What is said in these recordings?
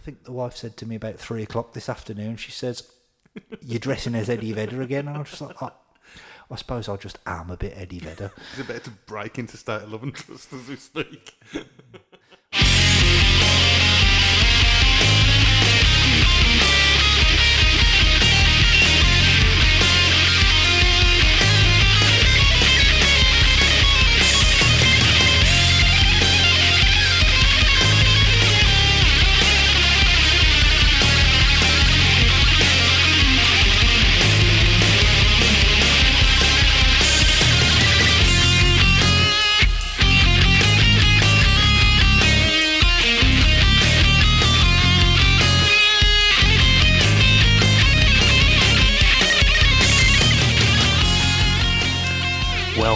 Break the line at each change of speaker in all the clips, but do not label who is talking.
I think the wife said to me about three o'clock this afternoon. She says, "You're dressing as Eddie Vedder again," and I was just like, oh, "I suppose I just am a bit Eddie Vedder."
It better to break into state of love and trust as we speak?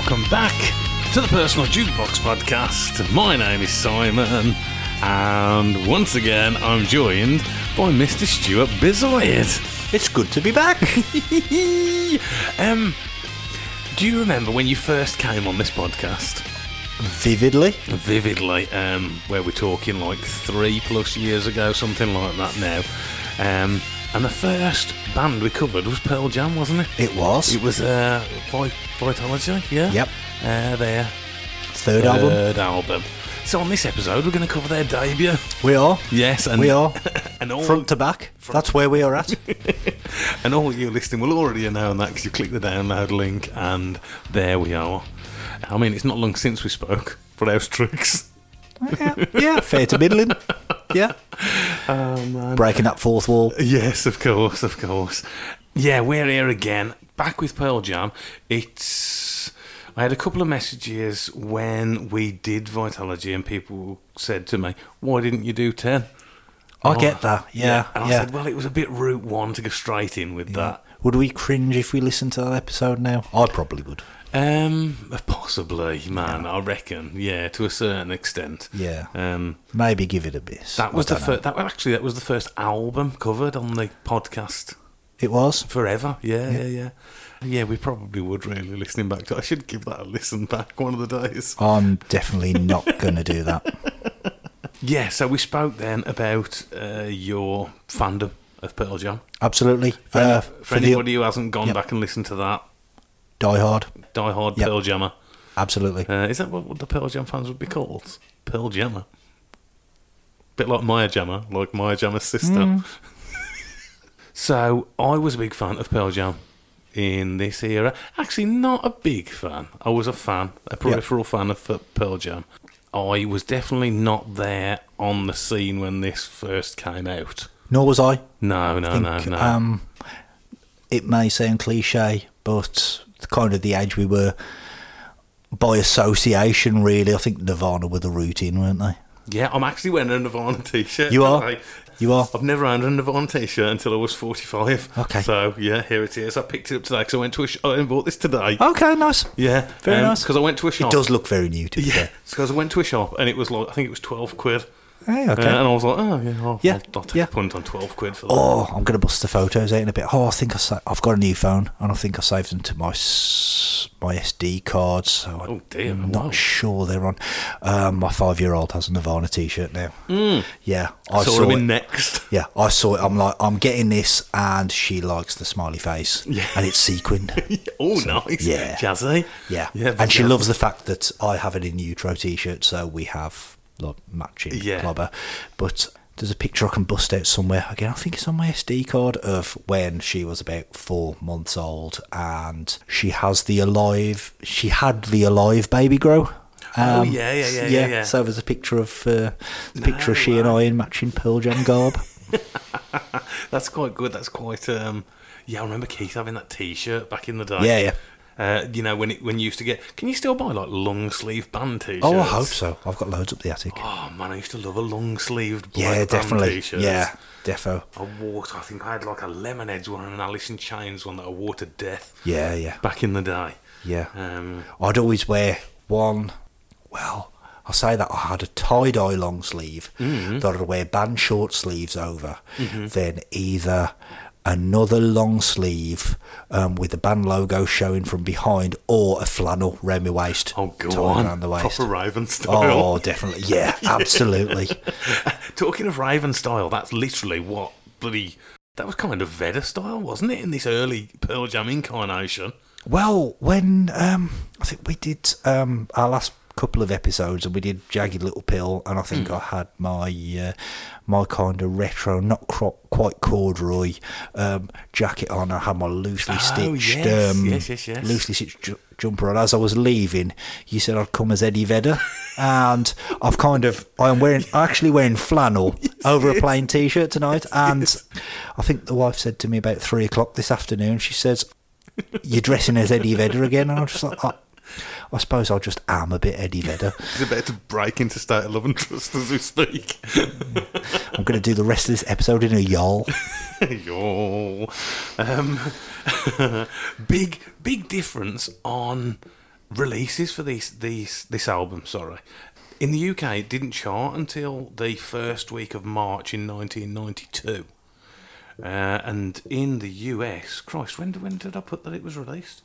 Welcome back to the Personal Jukebox Podcast. My name is Simon, and once again I'm joined by Mr. Stuart Bizoid.
It's good to be back.
um, do you remember when you first came on this podcast?
Vividly,
Vividly, um, where we're talking like three plus years ago, something like that now. Um, and the first band we covered was Pearl Jam, wasn't it?
it was
It was uh, Vi- Vitalogy, yeah?
Yep.
Uh, their
third album.
third album. So on this episode, we're going to cover their debut.
We are,
Yes, and
we are
and all
front to back. That's where we are at.
and all you listening will already know that because you click the download link, and there we are. I mean, it's not long since we spoke for House Tricks.
yeah, yeah, fair to middling. Yeah,
Oh man.
breaking that fourth wall.
Yes, of course, of course. Yeah, we're here again, back with Pearl Jam. It's. I had a couple of messages when we did Vitalogy, and people said to me, "Why didn't you do 10?
I oh, get that. Yeah,
and
yeah.
I said, "Well, it was a bit route one to go straight in with that."
Would we cringe if we listened to that episode now? I probably would.
Um, possibly, man. I reckon, yeah, to a certain extent.
Yeah,
Um,
maybe give it a miss.
that was
I
the first. That actually that was the first album covered on the podcast.
It was.
Forever, yeah, yeah, yeah. Yeah, we probably would really listening back to. I should give that a listen back one of the days.
I'm definitely not going to do that.
Yeah, so we spoke then about uh, your fandom of Pearl Jam.
Absolutely.
For,
Uh,
for,
for the
anybody who hasn't gone
Yep.
back and listened to that,
Die Hard.
Die Hard
Yep.
Pearl Jammer.
Absolutely.
Uh, is that what, what the Pearl Jam fans would be called? Pearl Jammer. Bit like Maya Jammer, like Maya Jammer's sister.
Mm.
so I was a big fan of Pearl Jam in this era. Actually, not a big fan. I was a fan, a peripheral fan of Pearl Jam. I was definitely not there on the scene when this first came out.
Nor was I.
No, no, no,
think,
no.
Um, it may sound cliche, but it's kind of the age we were by association, really. I think Nirvana were the route in, weren't they?
yeah, I'm actually wearing a Nirvana t-shirt.
You are? You are?
I've never owned a Nirvana t-shirt until I was 45.
Okay.
So, yeah, here it is. I picked it up today because I went to a sh- I bought this today.
Okay, nice.
Yeah.
Very um, nice.
Because I went to a shop.
It does look very new to be
Yeah. Because I went to a shop and it was like, I think it was 12 quid.
Hey,
Uh,
okay.
and I was like, oh, yeah, I'll,
Yeah,
I'll, I'll take
yeah.
a punt on 12 quid for that.
Oh, I'm going to bust the photos out in a bit. Oh, I think I sa- I've got a new phone, and I think I saved them to my s- my SD cards. So
Oh, dear,
I'm not
wow.
sure they're on. Um, my five year old has a Nirvana T-shirt now. Yeah, I
Saw
saw it.
next.
Yeah, I saw it. I'm like, I'm getting this, and she likes the smiley face,
Yeah.
and it's sequined.
oh, nice.
yeah.
Jazzy.
yeah,
Yeah.
and she
jazzy.
loves the fact that I have it In Utero T-shirt, so we have like matching
Yeah.
clobber. But there's a picture I can bust out somewhere. Again, I think it's on my SD card of when she was about four months old, and she has the alive. She had the alive baby grow.
Oh,
Um,
yeah, yeah, yeah, yeah, yeah.
So there's a picture of uh, the picture of
No
she and. I in matching Pearl Jam garb.
That's quite good. That's quite. Um, yeah, I remember Keith having that T-shirt back in the day.
yeah, yeah.
Uh, you know when it, when you used to get. Can you still buy like long sleeve band T-shirts?
Oh, I hope so. I've got loads up the attic.
Oh man, I used to love a long sleeved
yeah,
band
definitely.
T-shirt.
Yeah, defo.
I wore. I think I had like a Lemonheads one and an Alice in Chains one that I wore to death
Yeah, yeah,
back in the day.
yeah.
Um,
I'd always wear one. Well, I say that I had a tie dye long sleeve
Mm-hmm.
that I'd wear band short sleeves over. Then either another long sleeve um, with the band logo showing from behind, or a flannel round my waist.
Oh, go on.
around the waist.
Proper Raven style.
Oh, definitely. Yeah, absolutely.
Talking of Raven style, that's literally what bloody. That was kind of Vedder style, wasn't it? In this early Pearl Jam incarnation.
Well, when um, I think we did um, our last couple of episodes, and we did Jagged Little Pill, and I think
Hmm.
I had my uh, my kind of retro, not cro- quite corduroy um, jacket on. I had my loosely
Oh,
stitched,
yes,
um,
yes, yes, yes.
loosely stitched ju- jumper on. As I was leaving, you said I'd come as Eddie Vedder, and I've kind of I'm wearing I'm actually wearing flannel over a plain t-shirt tonight, and I think the wife said to me about three o'clock this afternoon. She says you're dressing as Eddie Vedder again. And I'm just like, I, I suppose I just am a bit Eddie Vedder.
He's about to break into state of love and trust as we speak.
I'm going to do the rest of this episode in a yawl.
Yo. Um, big, big difference on releases for this, this, this album. Sorry, in the UK, it didn't chart until the first week of March in 1992, uh, and in the US, Christ, when, when did I put that it was released?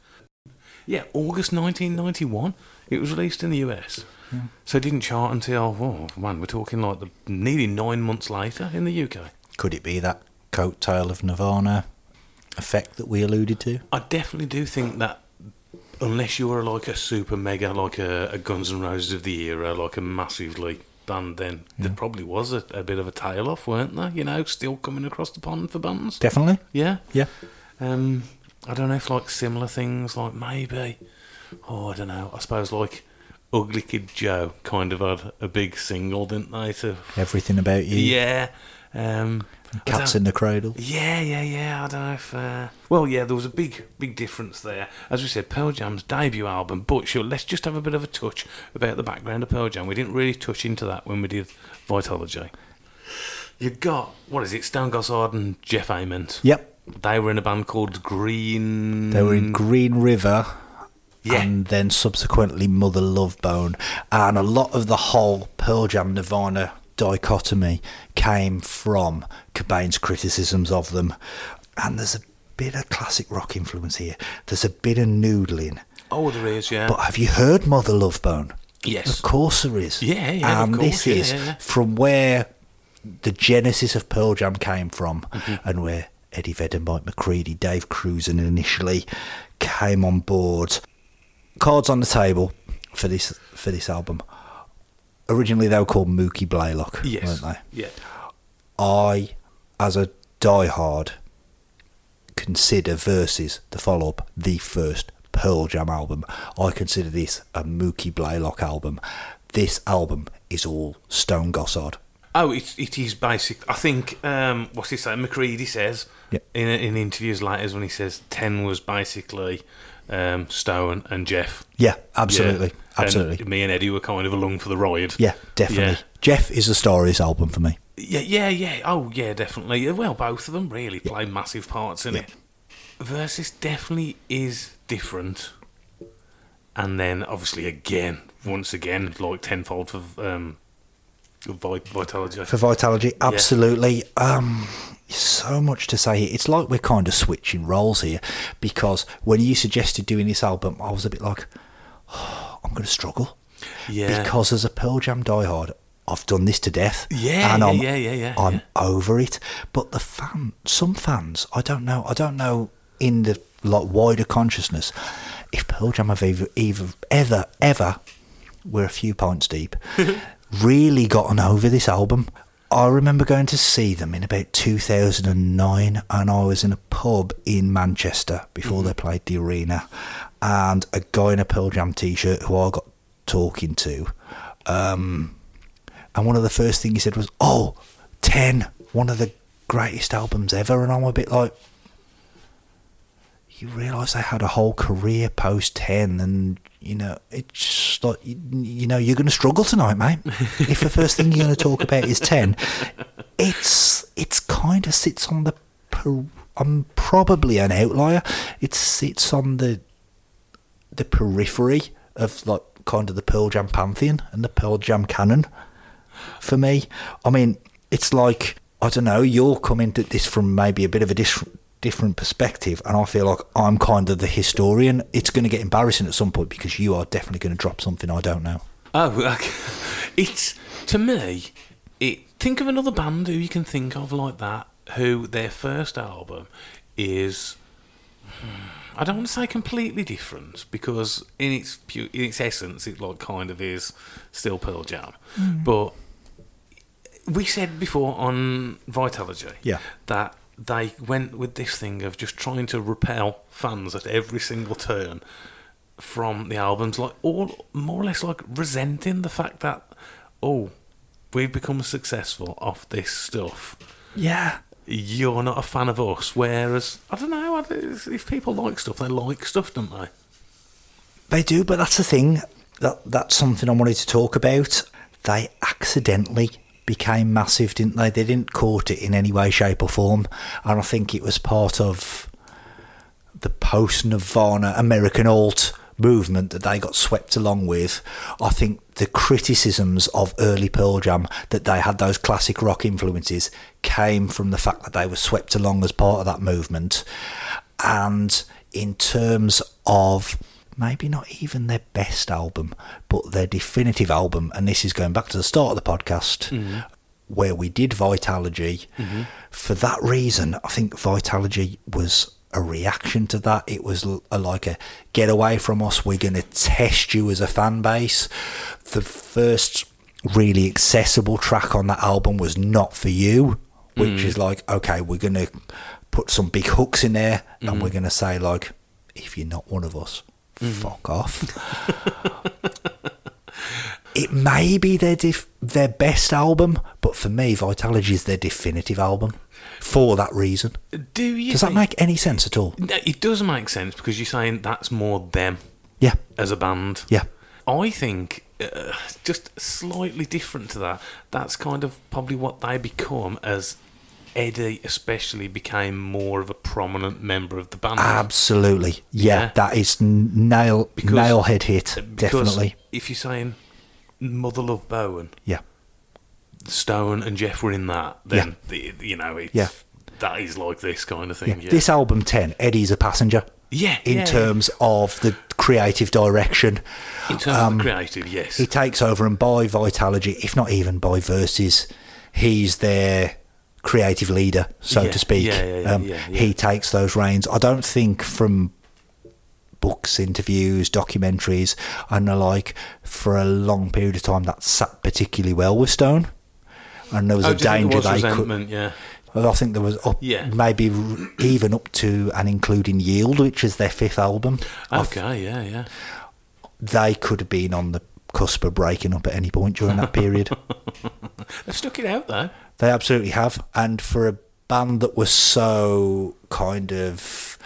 Yeah, August 1991. It was released in the US. So it didn't chart until, oh man, we're talking like the, nearly nine months later in the UK.
Could it be that coattail of Nirvana effect that we alluded to?
I definitely do think that unless you were like a super mega, like a, a Guns N' Roses of the era, like a massively band, then there probably was a, a bit of a tail off, weren't there? You know, still coming across the pond for bands.
Definitely.
Yeah.
Yeah.
Um, I don't know if like similar things, like maybe, oh, I don't know. I suppose like Ugly Kid Joe kind of had a big single, didn't they? To
Everything about you.
yeah. Um,
Cats in the cradle.
yeah, yeah, yeah. I don't know if. Uh... Well, yeah, there was a big, big difference there. As we said, Pearl Jam's debut album. But sure, let's just have a bit of a touch about the background of Pearl Jam. We didn't really touch into that when we did Vitalogy. You got what is it? Stone Gossard and Jeff Ament.
Yep.
They were in a band called Green.
They were in Green River.
Yeah.
And then subsequently Mother Love Bone. And a lot of the whole Pearl Jam Nirvana dichotomy came from Cobain's criticisms of them. And there's a bit of classic rock influence here. There's a bit of noodling.
Oh, there is. Yeah.
But have you heard Mother Love Bone?
Yes.
Of course there is.
Yeah, yeah, of
And this
yeah,
is
yeah, yeah.
from where the genesis of Pearl Jam came from
Mm-hmm.
and where Eddie Vedder, Mike McCready, Dave Krusen initially came on board. Cards on the table for this for this album. Originally they were called Mookie Blaylock,
yes.
weren't they?
Yeah.
I, as a diehard, consider Versus, the follow up, the first Pearl Jam album. I consider this a Mookie Blaylock album. This album is all Stone Gossard.
Oh, it, it is basic. I think um, what's he say? McCready says
Yep.
in in interviews later when he says ten was basically um, Stone and Jeff.
Yeah, absolutely.
Yeah.
Absolutely.
And me and Eddie were kind of along for the ride.
yeah, definitely.
Yeah.
Jeff is the star of this album for me.
Yeah, yeah, yeah. Oh, yeah, definitely. Well, both of them really play massive parts in
Yeah.
it. Versus definitely is different, and then obviously again, once again, like tenfold for um, Vitalogy.
For Vitalogy, absolutely. Um, so much to say here. It's like we're kind of switching roles here because when you suggested doing this album, I was a bit like, oh, I'm going to struggle.
Yeah.
Because as a Pearl Jam diehard, I've done this to death.
Yeah,
and
yeah,
I'm,
yeah, yeah, yeah,
I'm
yeah.
over it. But the fan, some fans, I don't know. I don't know in the like wider consciousness if Pearl Jam have either, either ever, ever, we're a few pints deep, really gotten over this album. I remember going to see them in about 2009, and I was in a pub in Manchester before they played the arena, and a guy in a Pearl Jam t-shirt who I got talking to, um, and one of the first things he said was, "Oh, 10, one of the greatest albums ever," and I'm a bit like, you realise they had a whole career post 10 and you know it's like you, know you're going to struggle tonight mate. If the first thing you're going to talk about is 10 it's it's kind of sits on the i'm probably an outlier. It sits on the the periphery of like kind of the pearl jam pantheon and the pearl jam canon. For me i mean it's like i don't know you're coming at this from maybe a bit of a dis- different perspective, and I feel like I'm kind of the historian. It's going to get embarrassing at some point because you are definitely going to drop something I don't know.
Oh, okay. it's to me. It think of another band who you can think of like that, who their first album is. Hmm, I don't want to say completely different because in its pu- in its essence, it like kind of is still Pearl Jam, hmm. but we said before on Vitalogy
Yeah.
that they went with this thing of just trying to repel fans at every single turn from the albums, like all more or less like resenting the fact that oh, we've become successful off this stuff.
Yeah.
You're not a fan of us, whereas I don't know. If people like stuff, they like stuff, don't they?
They do, but that's the thing. That that's something I wanted to talk about. They accidentally became massive, didn't they? They didn't court it in any way, shape, or form, and I think it was part of the post Nirvana American alt movement that they got swept along with. I think the criticisms of early Pearl Jam that they had those classic rock influences came from the fact that they were swept along as part of that movement. And in terms of maybe not even their best album, but their definitive album, and this is going back to the start of the podcast. Mm-hmm. Where we did Vitalogy. Mm-hmm. For that reason, I think Vitalogy was a reaction to that. It was a, like a get away from us. We're going to test you as a fan base. The first really accessible track on that album was Not For You, which mm. is like, okay, we're going to put some big hooks in there and we're mm. going to say, like, if you're not one of us, fuck off. it may be their def- their best album, but for me, Vitalogy is their definitive album for that reason.
Do you?
Does that make any sense at all?
It does make sense because you're saying that's more them
Yeah,
as a band.
yeah.
I think uh, just slightly different to that. That's kind of probably what they become as Eddie, especially, became more of a prominent member of the band.
Absolutely. Yeah,
Yeah.
that is nail
Because-
nail head hit. Definitely.
If you're saying Mother Love Bone,
Yeah.
Stone and Jeff were in that, then the, you know, it's,
Yeah.
that is like this kind of thing. Yeah,
This album 10, Eddie's a passenger
yeah,
in
yeah.
terms of the creative direction.
in terms of um, creative, yes,
He takes over and by Vitalogy, if not even by Versus, he's their creative leader, so
Yeah,
to speak.
yeah, yeah,
um. He takes those reins. I don't think from books, interviews, documentaries, and the like, for a long period of time, that sat particularly well with Stone. And there was
Oh,
a
do you think
danger they could.
yeah.
I think there was up,
Yeah.
maybe even up to and including Yield, which is their fifth album.
Okay, yeah, yeah.
they could have been on the cusp of breaking up at any point during that period.
They've stuck it out though.
they absolutely have. And for a band that was so kind of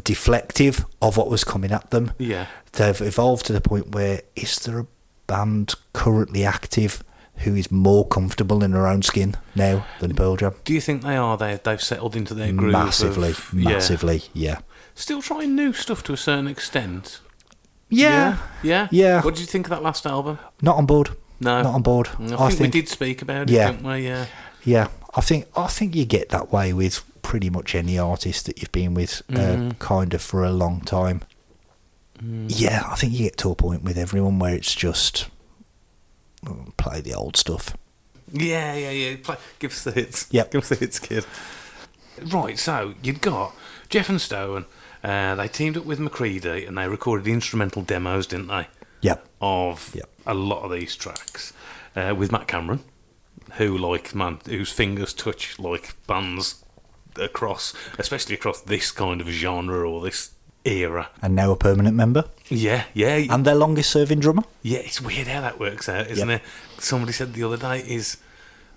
deflective of what was coming at them,
Yeah.
they've evolved to the point where is there a band currently active who is more comfortable in their own skin now than Pearl Jam?
Do you think they are? They they've settled into their groove.
Massively,
of, yeah.
massively, yeah.
Still trying new stuff to a certain extent.
Yeah,
yeah,
Yeah.
What did you think of that last album?
not on board.
No,
Not on board.
Mm, I think, we did speak about it,
Yeah.
didn't we? Yeah.
Yeah, I think I think you get that way with pretty much any artist that you've been with, uh, mm-hmm. kind of for a long time. Mm. Yeah, I think you get to a point with everyone where it's just well, play the old stuff.
Yeah, yeah, yeah. Play, give us the hits.
Yep.
Give us the hits, kid. Right, so you've got Jeff and Stone. Uh, they teamed up with McCready and they recorded the instrumental demos, didn't they?
Yep.
Of
Yep.
a lot of these tracks uh, with Matt Cameron, who like man, whose fingers touch like bands across, especially across this kind of genre or this era.
And now a permanent member
Yeah, yeah,
and their longest serving drummer.
yeah. It's weird how that works out, isn't
Yep.
it? Somebody said the other day is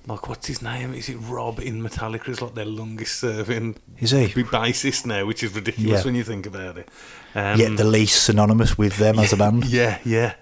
like, what's his name? Is it Rob in Metallica? Is like their longest serving
Is he?
be bassist now, which is ridiculous
Yeah.
when you think about it. Um,
Yet the least synonymous with them as a band.
Yeah, yeah.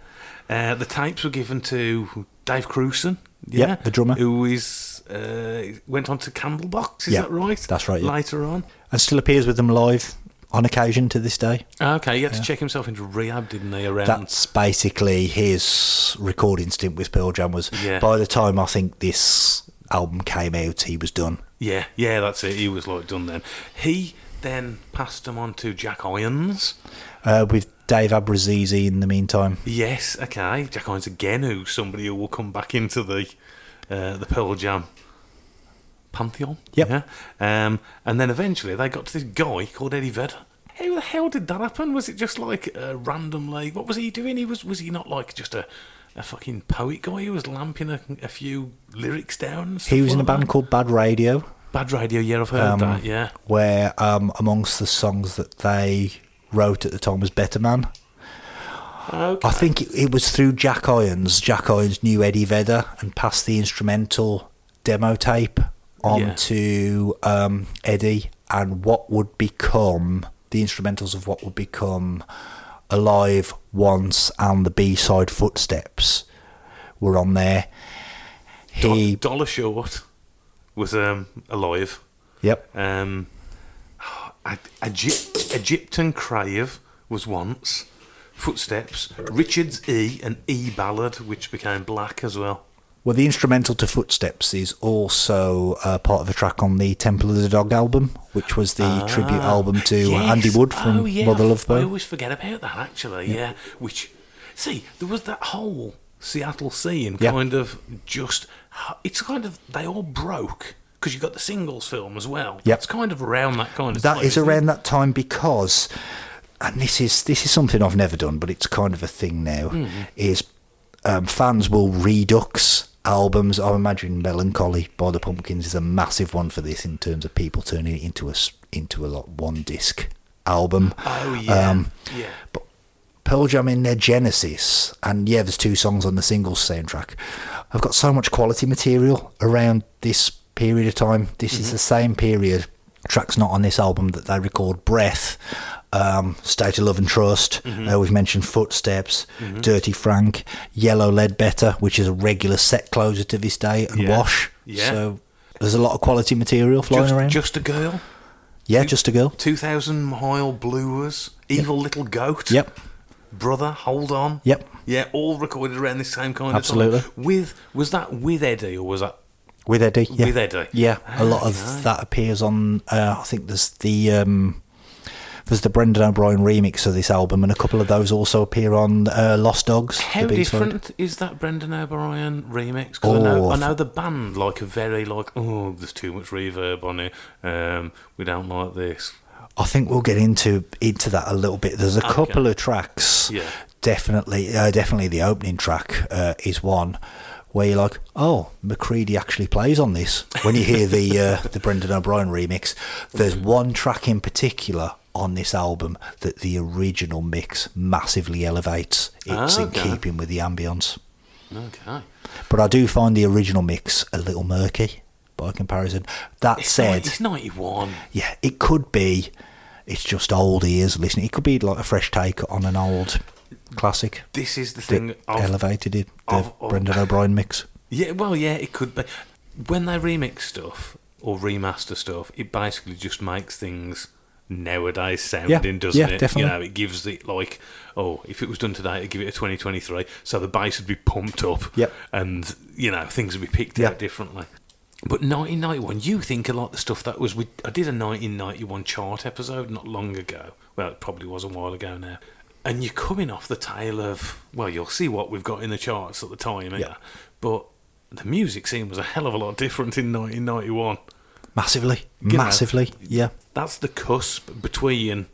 Uh, the tapes were given to Dave Krusen. Yeah,
Yep, the drummer.
who is uh, went on to Candlebox. Is
Yeah,
that right?
that's right, yeah.
Later on.
And still appears with them live on occasion to this day.
Okay, he had to check himself into rehab, didn't he? Around
That's basically his recording stint with Pearl Jam was
Yeah.
by the time I think this album came out he was done.
Yeah, yeah, that's it. He was like done then. He then passed them on to Jack Irons.
Uh, with Dave Abbruzzese in the meantime.
Yes, okay. Jack Irons again, who's somebody who will come back into the uh, the Pearl Jam pantheon.
Yep.
Yeah. Um, and then eventually they got to this guy called Eddie Vedder. How the hell did that happen? Was it just like uh, randomly? What was he doing? He was was he not like just a a fucking poet guy who was lamping a, a few lyrics down?
He was in a band
that?
called Bad Radio,
Bad Radio. Yeah, I've heard
Um,
that. Yeah.
where um, amongst the songs that they wrote at the time was Better Man.
Okay.
I think it, it was through Jack Irons. Jack Irons knew Eddie Vedder and passed the instrumental demo tape on
Yeah.
to um, Eddie, and what would become the instrumentals of what would become Alive Once and the B side Footsteps were on there.
Do- Dollar Short was um, alive.
yep,
Um, Egypt, Egyptian Crave was once. Footsteps. Richard's E and E ballad, which became black as well.
Well, the instrumental to Footsteps is also uh, part of a track on the Temple of the Dog album, which was the tribute album to
Ah, Yes.
Andy Wood from
oh, yeah,
Mother Love
I always forget about that, actually, yeah. Which, see, there was that whole Seattle scene
Yeah.
kind of just. It's kind of. They all broke. Because you got the singles film as well.
Yeah,
It's kind of around that kind of
That
time,
is
isn't it?
around that time because, and this is this is something I've never done, but it's kind of a thing now.
Mm-hmm.
Is um, fans will redux albums. I imagine "Mellon Collie" by the Pumpkins is a massive one for this in terms of people turning it into a into a like one disc album.
Oh, yeah.
Um,
yeah.
But Pearl Jam in their genesis, and yeah, there's two songs on the singles soundtrack. I've got so much quality material around this period of time. This is the same period. Tracks not on this album that they record Breath, um, State of Love and Trust. Uh, we've mentioned Footsteps, Dirty Frank, Yellow Ledbetter, which is a regular set closer to this day, and
Yeah.
Wash.
Yeah.
So there's a lot of quality material flying
Just,
around.
just a girl.
yeah, just a girl.
2000 Mile Blues, Evil Little Goat.
Yep.
Brother, Hold On.
Yep.
Yeah, all recorded around this same kind
Absolutely.
of time. With was that with Eddie or was that
With Eddie, yeah.
with Eddie?
Yeah, a lot of that appears on. Uh, I think there's the um, there's the Brendan O'Brien remix of this album, and a couple of those also appear on uh, Lost Dogs.
How different is that Brendan O'Brien remix? 'Cause I know
Oh,
I know the band like a very like oh there's too much reverb on it. Um, we don't like this.
I think we'll get into into that a little bit. There's a
Okay.
couple of tracks.
Yeah.
Definitely, uh, definitely the opening track uh, is one where you're like, oh, McCready actually plays on this. When you hear the uh, the Brendan O'Brien remix, there's one track in particular on this album that the original mix massively elevates. It's
Ah,
in keeping with the ambience.
Okay.
But I do find the original mix a little murky by comparison. That
It's,
said,
it's 91.
yeah, it could be. It's just old ears listening. It could be like a fresh take on an old classic.
This is the thing.
Elevated it. The
I've-
Brendan O'Brien mix.
Yeah, well, yeah, it could be. When they remix stuff or remaster stuff, it basically just makes things nowadays sounding,
Yeah,
doesn't
yeah,
it?
definitely.
You know, it gives it like, oh, if it was done today, it'd give it a 2023, so the bass would be pumped up,
Yep.
and you know things would be picked
Yeah.
out differently. But 1991, you think a lot of the stuff that was. We, I did a 1991 chart episode not long ago. Well, it probably was a while ago now. And you're coming off the tail of. Well, you'll see what we've got in the charts at the time, yeah. But the music scene was a hell of a lot different in 1991.
Massively.
know,
Massively. Yeah.
That's the cusp between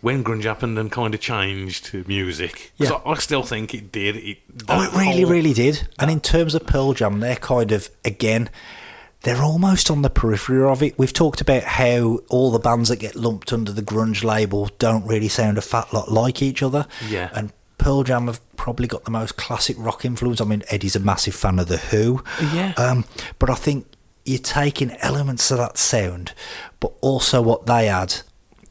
when grunge happened and kind of changed music. 'Cause
Yeah.
I, I still think it did. It,
Oh, it really,
whole-
really did. And in terms of Pearl Jam, they're kind of, again, they're almost on the periphery of it. We've talked about how all the bands that get lumped under the grunge label don't really sound a fat lot like each other.
Yeah.
And Pearl Jam have probably got the most classic rock influence. I mean, Eddie's a massive fan of The Who.
Yeah.
Um, but I think you're taking elements of that sound, but also what they add,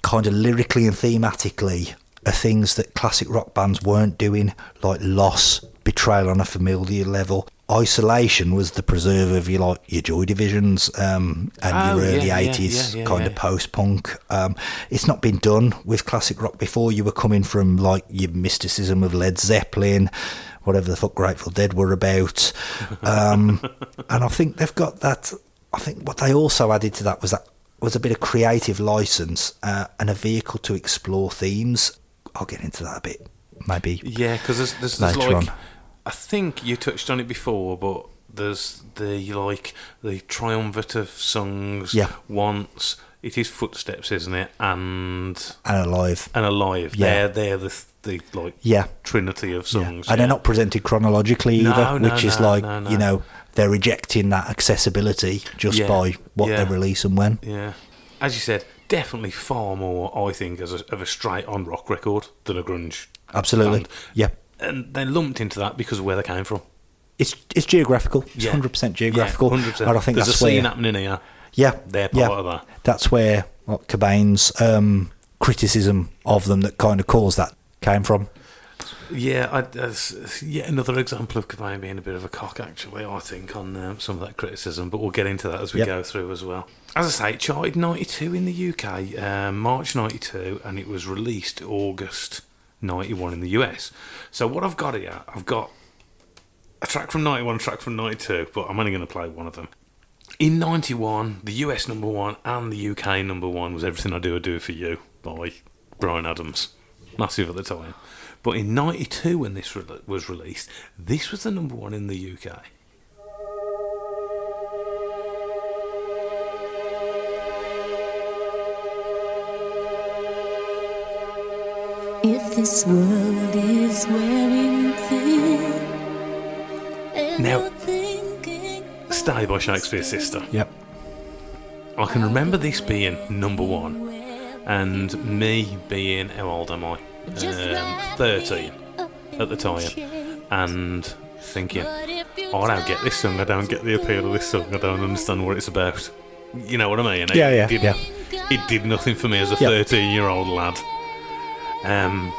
kind of lyrically and thematically, are things that classic rock bands weren't doing, like loss, betrayal on a familiar level. Isolation was the preserve of your like your Joy Divisions um, and
Oh,
your early eighties
yeah, yeah,
kind
yeah.
of post punk. Um, it's not been done with classic rock before. You were coming from like your mysticism of Led Zeppelin, whatever the fuck Grateful Dead were about, um, and I think they've got that. I think what they also added to that was that was a bit of creative license uh, and a vehicle to explore themes. I'll get into that a bit, maybe.
Yeah, because there's, there's, there's like
on.
I think you touched on it before, but there's the like the triumvirate of songs.
Yeah.
Once it is footsteps, isn't it? And
And alive.
and alive.
Yeah.
They're they're the the like
Yeah.
trinity of
Yeah.
songs.
And they're not presented chronologically
No,
either,
no,
which is
no,
like,
no, no.
you know, they're rejecting that accessibility just
Yeah.
by what
Yeah.
they release and when.
Yeah. As you said, definitely far more, I think, as a, of a straight on rock record than a grunge.
Absolutely.
band.
Yeah.
And they're lumped into that because of where they came from.
It's it's geographical. It's
Yeah.
100% geographical.
Yeah, 100%.
And I think
There's
that's
a scene
where
happening here.
Yeah,
They're
yeah.
part of that.
That's where like, Cobain's um, criticism of them that kind of caused that came from.
Yeah, I, that's yet another example of Cobain being a bit of a cock, actually, I think, on um, some of that criticism, but we'll get into that as we
Yep.
go through as well. As I say, it charted 92 in the UK, um, March 92, and it was released August 91 in the US. So, what I've got here, I've got a track from 91, a track from 92, but I'm only going to play one of them. In 91, the US number one and the UK number one was Everything I Do, I Do It For You by Bryan Adams. Massive at the time. But in 92, when this re- was released, this was the number one in the UK.
If this world is wearing thin, and
Now- Stay by Shakespeare's Sister.
Yep.
I can remember this being number one and me being, how old am I? Um, 13 at the time. And thinking, oh, I don't get this song, I don't get the appeal of this song, I don't understand what it's about. You know what I mean? It
Yeah, yeah,
did,
yeah.
It did nothing for me as a 13 year old lad. Um,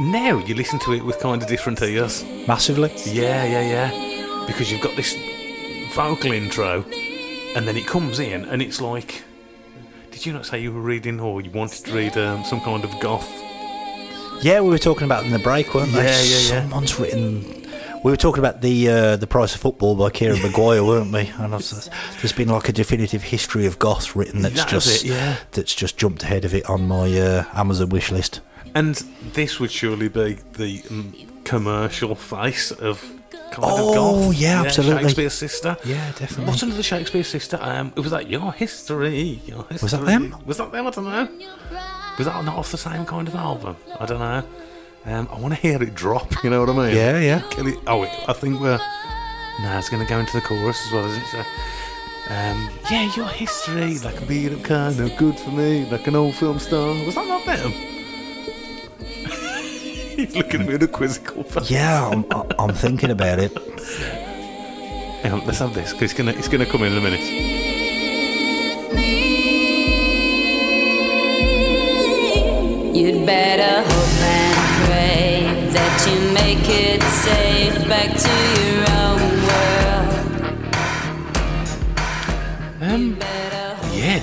now you listen to it with kind of different ears.
Massively.
Yeah, yeah, yeah. Because you've got this vocal intro, and then it comes in, and it's like. Did you not say you were reading, or you wanted to read um, some kind of goth?
Yeah, we were talking about it in the break, weren't we?
Yeah, yeah, yeah.
Someone's written. We were talking about the uh, the price of football by Kieran Maguire, weren't we? And was, there's been like a definitive history of goth written that's
That
just
it, yeah.
that's just jumped ahead of it on my uh, Amazon wish list.
And this would surely be the um, commercial face of kind
Oh,
of goth.
yeah, absolutely.
Shakespeare's sister.
Yeah, definitely.
What's another Shakespeare sister? Um, it was like Your History? Your history?
Was that them?
Was that them? I don't know. Was that not off the same kind of album? I don't know. Um, I want to hear it drop. You know what I mean?
Yeah, yeah.
Kill it. Oh, wait, I think we're. Nah, it's going to go into the chorus as well, isn't it? So, um, yeah, your history, like being kind of good for me, like an old film star. Was that not them? He's looking at me with a quizzical face.
Yeah, I'm, I'm thinking about it.
Hang on, let's have this because it's gonna it's gonna come in in a minute.
You'd better hope and pray that you make it safe back to your own world.
Um,
Better hope
yeah,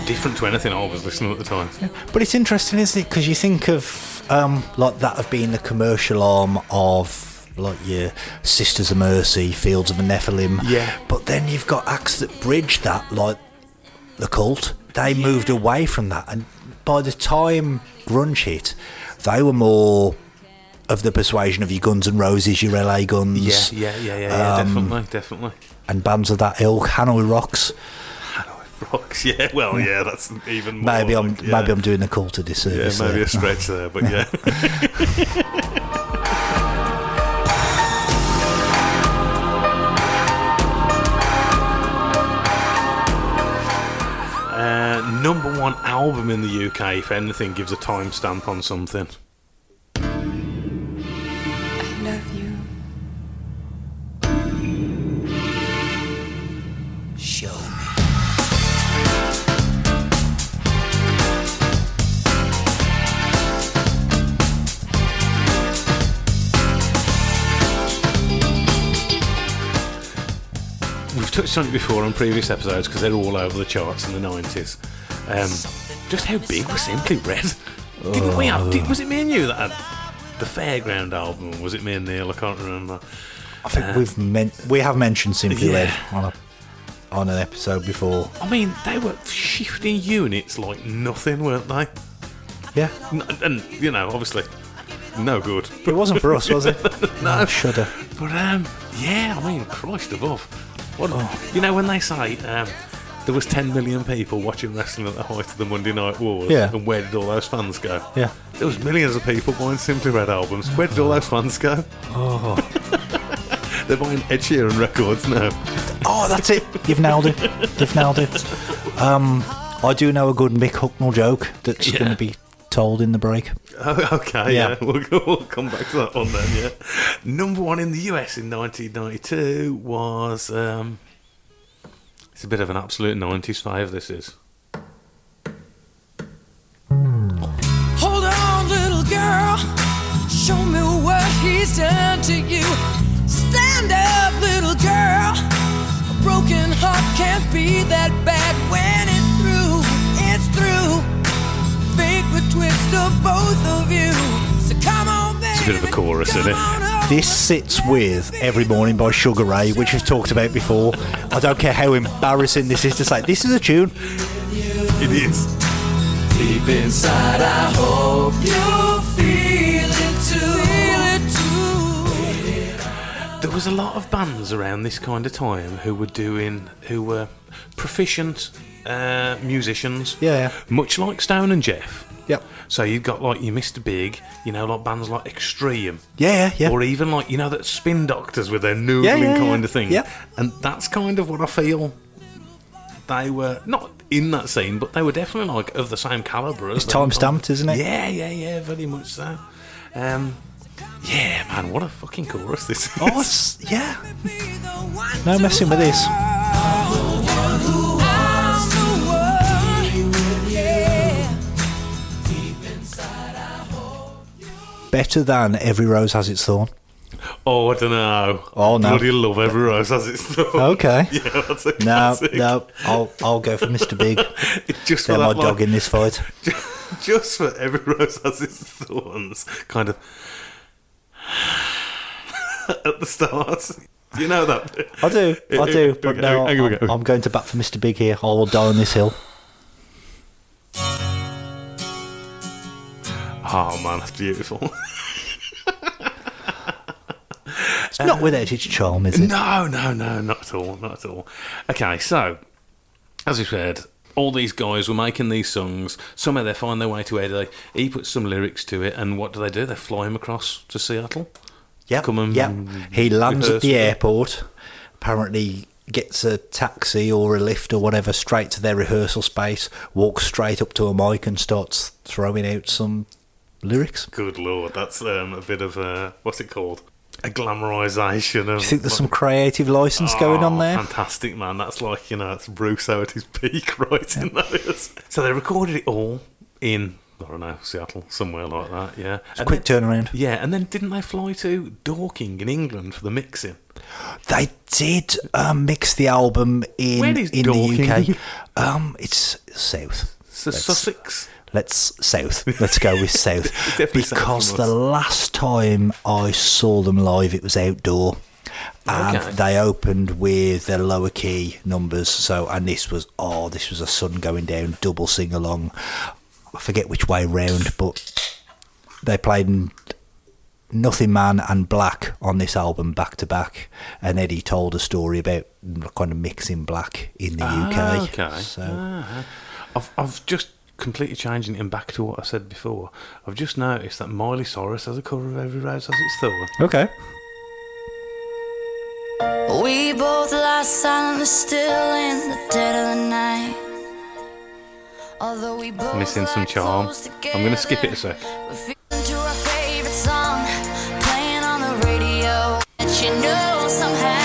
different to anything I was listening at the time. Yeah.
But it's interesting, isn't it? Because you think of um, like that of being the commercial arm of like your Sisters of Mercy, Fields of the Nephilim.
Yeah.
But then you've got acts that bridge that, like the Cult. They moved away from that, and by the time grunge hit, they were more of the persuasion of your Guns and Roses, your LA Guns,
Yeah, yeah, yeah, yeah, yeah
Um,
definitely, definitely.
and bands of that ilk. Hanoi Rocks.
Rocks, yeah, well, yeah, that's even more.
Maybe I'm
like, yeah.
maybe I'm doing the a
Yeah,
disservice.
maybe
there.
a stretch there, but yeah. Uh, number one album in the UK, if anything, gives a timestamp on something. Touched on it before on previous episodes because they're all over the charts in the 90s. Um, just how big was Simply Red? Didn't we have, did, was it me and you that had the Fairground album? Was it me and Neil? I can't remember.
I think we've men- we have mentioned Simply
Yeah.
Red on a on an episode before.
I mean, they were shifting units like nothing, weren't they?
Yeah,
N- And, you know, obviously, no good.
But it wasn't for us, was it? no, shudder.
But um, yeah, I mean, Christ above. What, You know when they say um, there was 10 million people watching wrestling at the height of the Monday Night Wars,
Yeah.
and where did all those fans go?
Yeah.
There was millions of people buying Simply Red albums. Where did all those fans go?
Oh,
They're buying Ed Sheeran records now.
oh, that's it. You've nailed it. You've nailed it. Um, I do know a good Mick Hucknall joke that's
Yeah.
going to be told in the break.
Oh, okay, yeah.
Yeah.
We'll, go, we'll come back to that one then, yeah. Number one in the US in 1992 was. Um, it's a bit of an absolute 90s fave, this is.
Hold on, little girl. Show me what he's done to you. Stand up, little girl. A broken heart can't be that bad when it's through. It's through. Baby.
a bit of a chorus, isn't it?
This sits with Every Morning by Sugar Ray, which we've talked about before. I don't care how embarrassing this is to say. This is a tune.
It is.
Deep inside, I hope you feel it too. Feel it too.
There was a lot of bands around this kind of time who were doing, who were proficient uh, musicians.
Yeah, yeah.
Much like Stone and Jeff.
Yep.
So you've got like your Mr. Big, you know, like bands like Extreme.
Yeah, yeah, yeah.
Or even like, you know, that Spin Doctors with their noodling
Yeah, yeah,
kind of thing.
Yeah.
And that's kind of what I feel they were, not in that scene, but they were definitely like of the same calibre as
It's time stamped, isn't it?
Yeah, yeah, yeah, very much so. Um, yeah, man, what a fucking chorus this is.
Oh, yeah. No messing with this. Better than Every Rose Has Its Thorn.
Oh, I don't know.
Oh, no.
Bloody love every rose has its thorn.
Okay.
Yeah, that's a
No,
classic.
no, I'll I'll go for Mr. Big.
Just for
They're my
that,
dog
like,
in this fight.
just for every rose has its thorns, kind of at the start. Do you know that?
I do, I do, but
Okay,
no,
okay, okay,
I'm. I'm going to bat for Mr. Big here. I will die on this hill.
Oh man, that's beautiful.
It's not without its charm, is it?
No, no, no, not at all, not at all. Okay, so as we said, all these guys were making these songs. Somehow they find their way to Eddie. He puts some lyrics to it, and what do they do? They fly him across to Seattle.
Yep,
Come and
yep. He lands at the airport. Apparently, gets a taxi or a lift or whatever straight to their rehearsal space. Walks straight up to a mic and starts throwing out some lyrics.
Good lord, that's um, a bit of a what's it called? A glamorization of.
Do you think there's some creative license going on
Oh,
there?
Fantastic, man. That's like, you know, it's Russo at his peak right in those. So they recorded it all in, I don't know, Seattle, somewhere like that, yeah. And
Quick
then-
turnaround.
Yeah, and then didn't they fly to Dorking in England for the mixing?
They did um, mix the album in in the UK. Um, it's south.
So Sussex?
Let's south. Let's go with south because the last time I saw them live, it was outdoor, and
Okay.
they opened with their lower key numbers. So, and this was oh, this was a sun going down, double sing along. I forget which way round, but they played Nothing Man and Black on this album back to back, and Eddie told a story about kind of mixing Black in the
Ah,
UK.
okay.
So.
Ah. I've, I've just completely changing it back to what I said before. I've just noticed that Miley Cyrus has a cover of Every Rose Has Its Thorn.
Okay.
We both lie silently still in the dead of the night. Although we both
Missing some charm. I'm going to skip it a sec.
into our favorite song playing on the radio. And you know somehow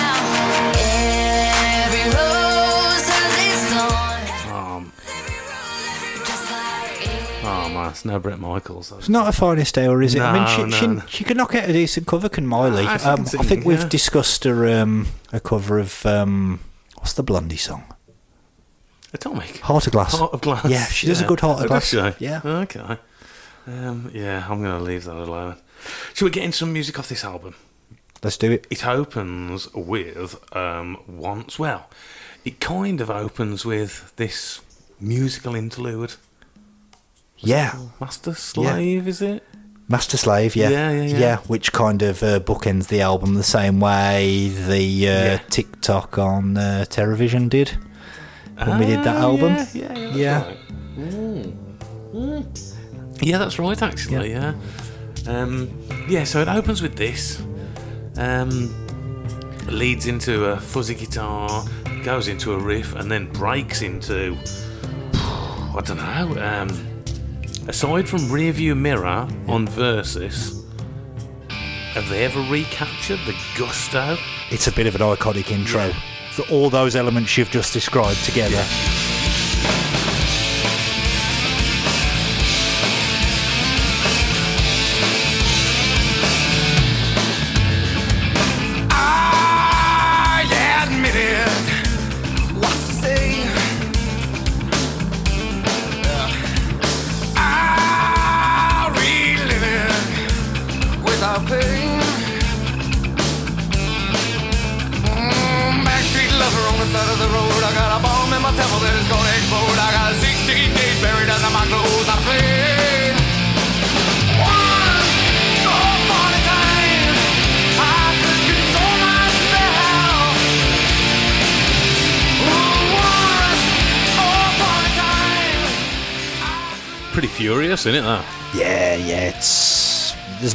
oh it's no Bret Michaels.
It's not a finest hour, is it? I mean, she,
No,
she,
no.
she can knock out a decent cover, can Miley?
Ah, she
um, I think we've
yeah.
discussed her um, a cover of um, what's the Blondie song?
Atomic.
Heart of Glass.
Heart of Glass.
Yeah, she does a good Heart of
Oh,
Glass. Yeah.
Okay. Um, yeah, I'm going to leave that alone. Should we get in some music off this album?
Let's do it.
It opens with um, once. Well, it kind of opens with this musical interlude.
Yeah.
Master Slave, is it?
Master Slave, yeah.
Yeah, yeah, yeah.
which kind of uh, bookends the album the same way the uh,
Yeah.
TikTok on uh, Television did when we did that
Ah,
album.
Yeah, yeah, yeah. that's
Yeah.
right. Mm. Mm. Yeah, that's right, actually, yeah. Um, yeah, so it opens with this, um, leads into a fuzzy guitar, goes into a riff, and then breaks into, I don't know, um, aside from Rearview Mirror on Versus, have they ever recaptured the gusto?
It's a bit of an iconic intro. So all those elements you've just described together.
I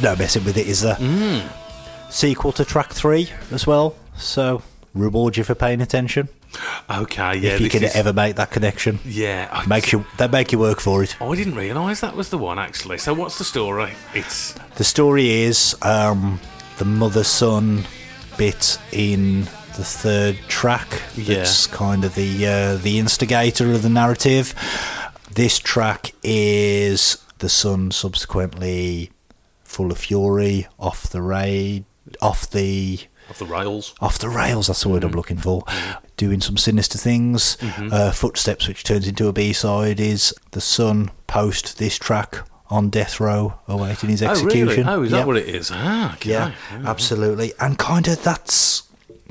no messing with it, is there? Mm. Sequel to track three as well, so reward you for paying attention.
Okay, yeah.
if you can
is-
ever make that connection,
Yeah. I-
makes you they make you work for it.
Oh, I didn't realise that was the one actually. So what's the story? It's
The story is um, the mother son bit in the third track.
Yeah.
That's kind of the uh, the instigator of the narrative. This track is the son subsequently full of fury off the raid off the
off the rails.
off the rails. That's the word I'm looking for. Doing some sinister things. Uh, Footsteps, which turns into a B side, is the son post this track on death row awaiting his execution.
Oh really? Oh, is that what it is? Ah, okay.
Yeah, absolutely. And kind of that's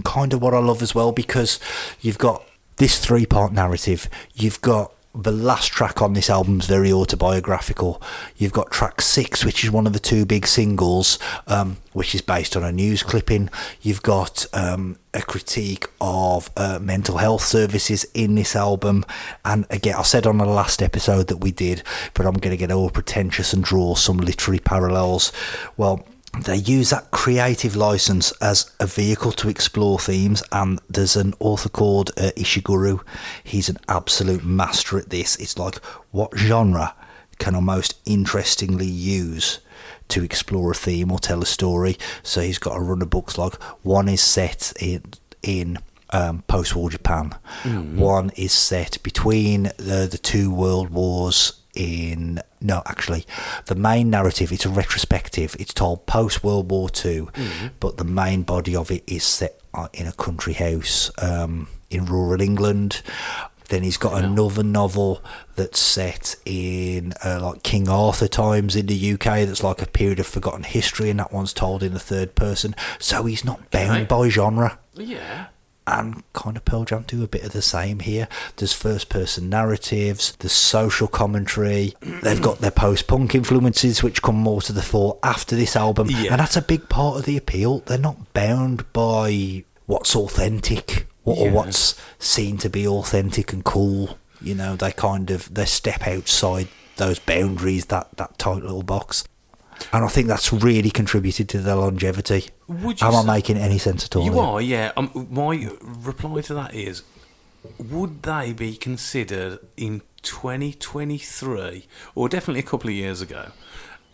kind of what I love as well because you've got this three part narrative. You've got the last track on this album's very autobiographical. You've got track six, which is one of the two big singles, um, which is based on a news clipping. You've got um, a critique of uh, mental health services in this album. And again, I said on the last episode that we did, but I'm going to get all pretentious and draw some literary parallels. Well, they use that creative license as a vehicle to explore themes and there's an author called uh, ishiguro. He's an absolute master at this. It's like what genre can i most interestingly use to explore a theme or tell a story? So he's got a run of books like one is set in in um, post-war Japan. One is set between the, the two world wars in no actually the main narrative it's a retrospective it's told post world war Two, but the main body of it is set uh, in a country house um, in rural england then he's got another novel that's set in uh, like King Arthur times in the UK. That's like a period of forgotten history, and that one's told in the third person. So he's not bound
Okay.
by genre
Yeah.
And kind of Pearl Jam do a bit of the same here. There's first person narratives, there's social commentary. They've got their post punk influences, which come more to the fore after this album.
Yeah.
And that's a big part of the appeal. They're not bound by what's authentic what, or
Yeah.
what's seen to be authentic and cool. You know, they kind of they step outside those boundaries, that, that tight little box. And I think that's really contributed to their longevity.
Would you
Am I making any sense at all?
You are, yeah. Um, my reply to that is: Would they be considered in 2023, or definitely a couple of years ago,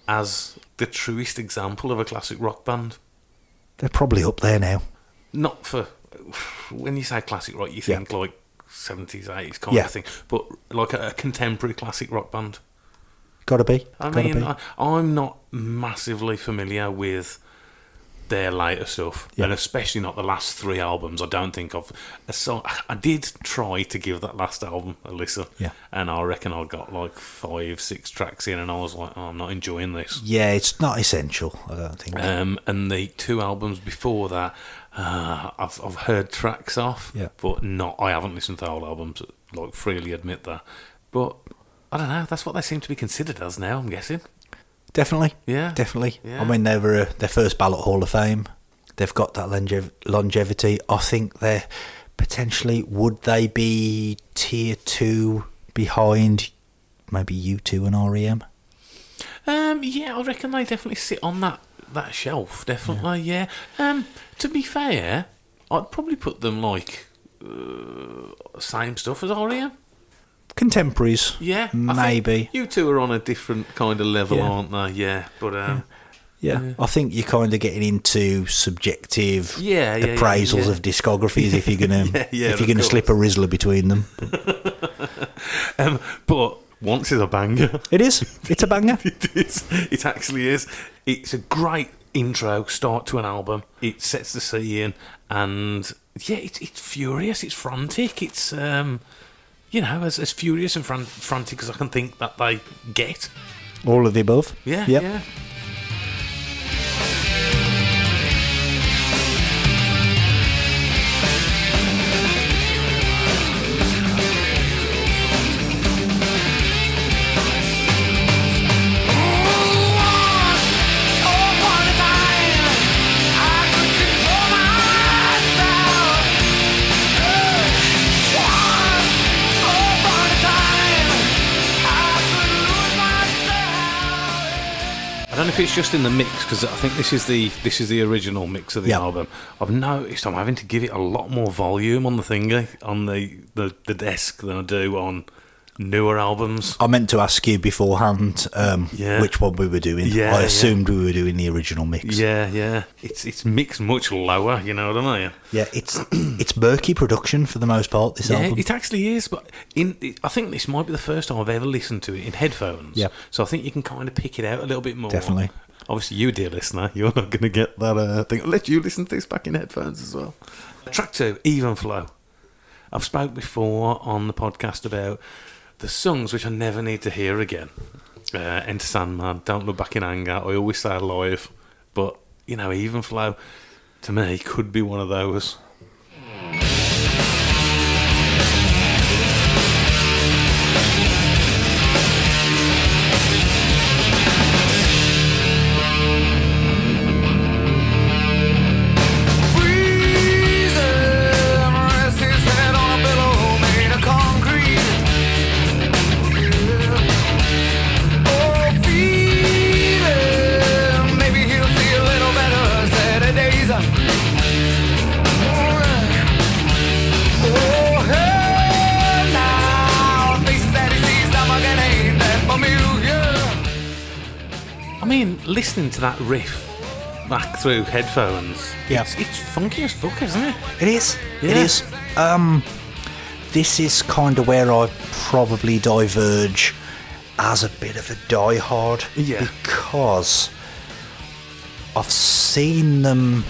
as the truest example of a classic rock band?
They're probably up there now.
Not for when you say classic rock, you
Yeah.
think like 70s, 80s kind
Yeah.
of thing, but like a, a contemporary classic rock band.
Gotta be.
I
Gotta
mean,
be.
I, I'm not massively familiar with their later stuff,
Yeah.
and especially not the last three albums. I don't think I've. A I did try to give that last album a listen,
Yeah.
and I reckon I got like five, six tracks in, and I was like, oh, I'm not enjoying this.
Yeah, it's not essential. I don't think.
Um, and the two albums before that, uh, I've I've heard tracks off,
Yeah.
but not. I haven't listened to the whole albums. Like freely admit that, but I don't know. That's what they seem to be considered as now. I'm guessing.
Definitely.
Yeah.
Definitely.
Yeah.
I mean, they were uh, their first ballot Hall of Fame. They've got that longev- longevity. I think they're potentially, would they be tier two behind maybe U2 and E REM?
Um, yeah, I reckon they definitely sit on that that shelf. Definitely, yeah. Um, to be fair, I'd probably put them like uh, same stuff as REM.
Contemporaries.
Yeah,
Maybe.
U2 are on a different kind of level,
Yeah.
aren't they? Yeah, but um,
Yeah. I think you're kind of getting into subjective
Yeah, yeah, yeah,
appraisals
yeah.
of discographies if you're
Yeah, yeah,
if you're to
course.
slip a Rizla between them.
um, but once is a banger.
It is. It's a banger.
it is. It actually is. It's a great intro, start to an album. It sets the scene, and yeah, it's it's furious. It's frantic. It's um, you know, as as furious and fran- frantic as I can think that they get.
All of the above.
Yeah,
Yep.
yeah. If it's just in the mix because I think this is the this is the original mix of the
Yeah.
album. I've noticed I'm having to give it a lot more volume on the thingy on the, the, the desk than I do on newer albums.
I meant to ask you beforehand um,
Yeah.
which one we were doing.
Yeah,
I
yeah.
assumed we were doing the original mix.
Yeah, yeah. It's it's mixed much lower. You know what I mean?
Yeah, it's it's murky production for the most part. This
Yeah,
album.
it actually is. But in, I think this might be the first time I've ever listened to it in headphones.
Yeah.
So I think you can kind of pick it out a little bit more.
Definitely.
Obviously, you, dear listener, you're not going to get that uh, thing. I'll let you listen to this back in headphones as well. Track two, Even Flow. I've spoke before on the podcast about the songs which I never need to hear again. Uh, Enter Sandman, Don't Look Back in Anger. I always say Alive, but you know, Even Flow to me could be one of those. Listening to that riff back through headphones,
Yeah.
it's, it's funky as fuck, isn't it?
It is. It
Yeah.
is. Um, this is kind of where I probably diverge as a bit of a diehard.
Yeah.
Because I've seen them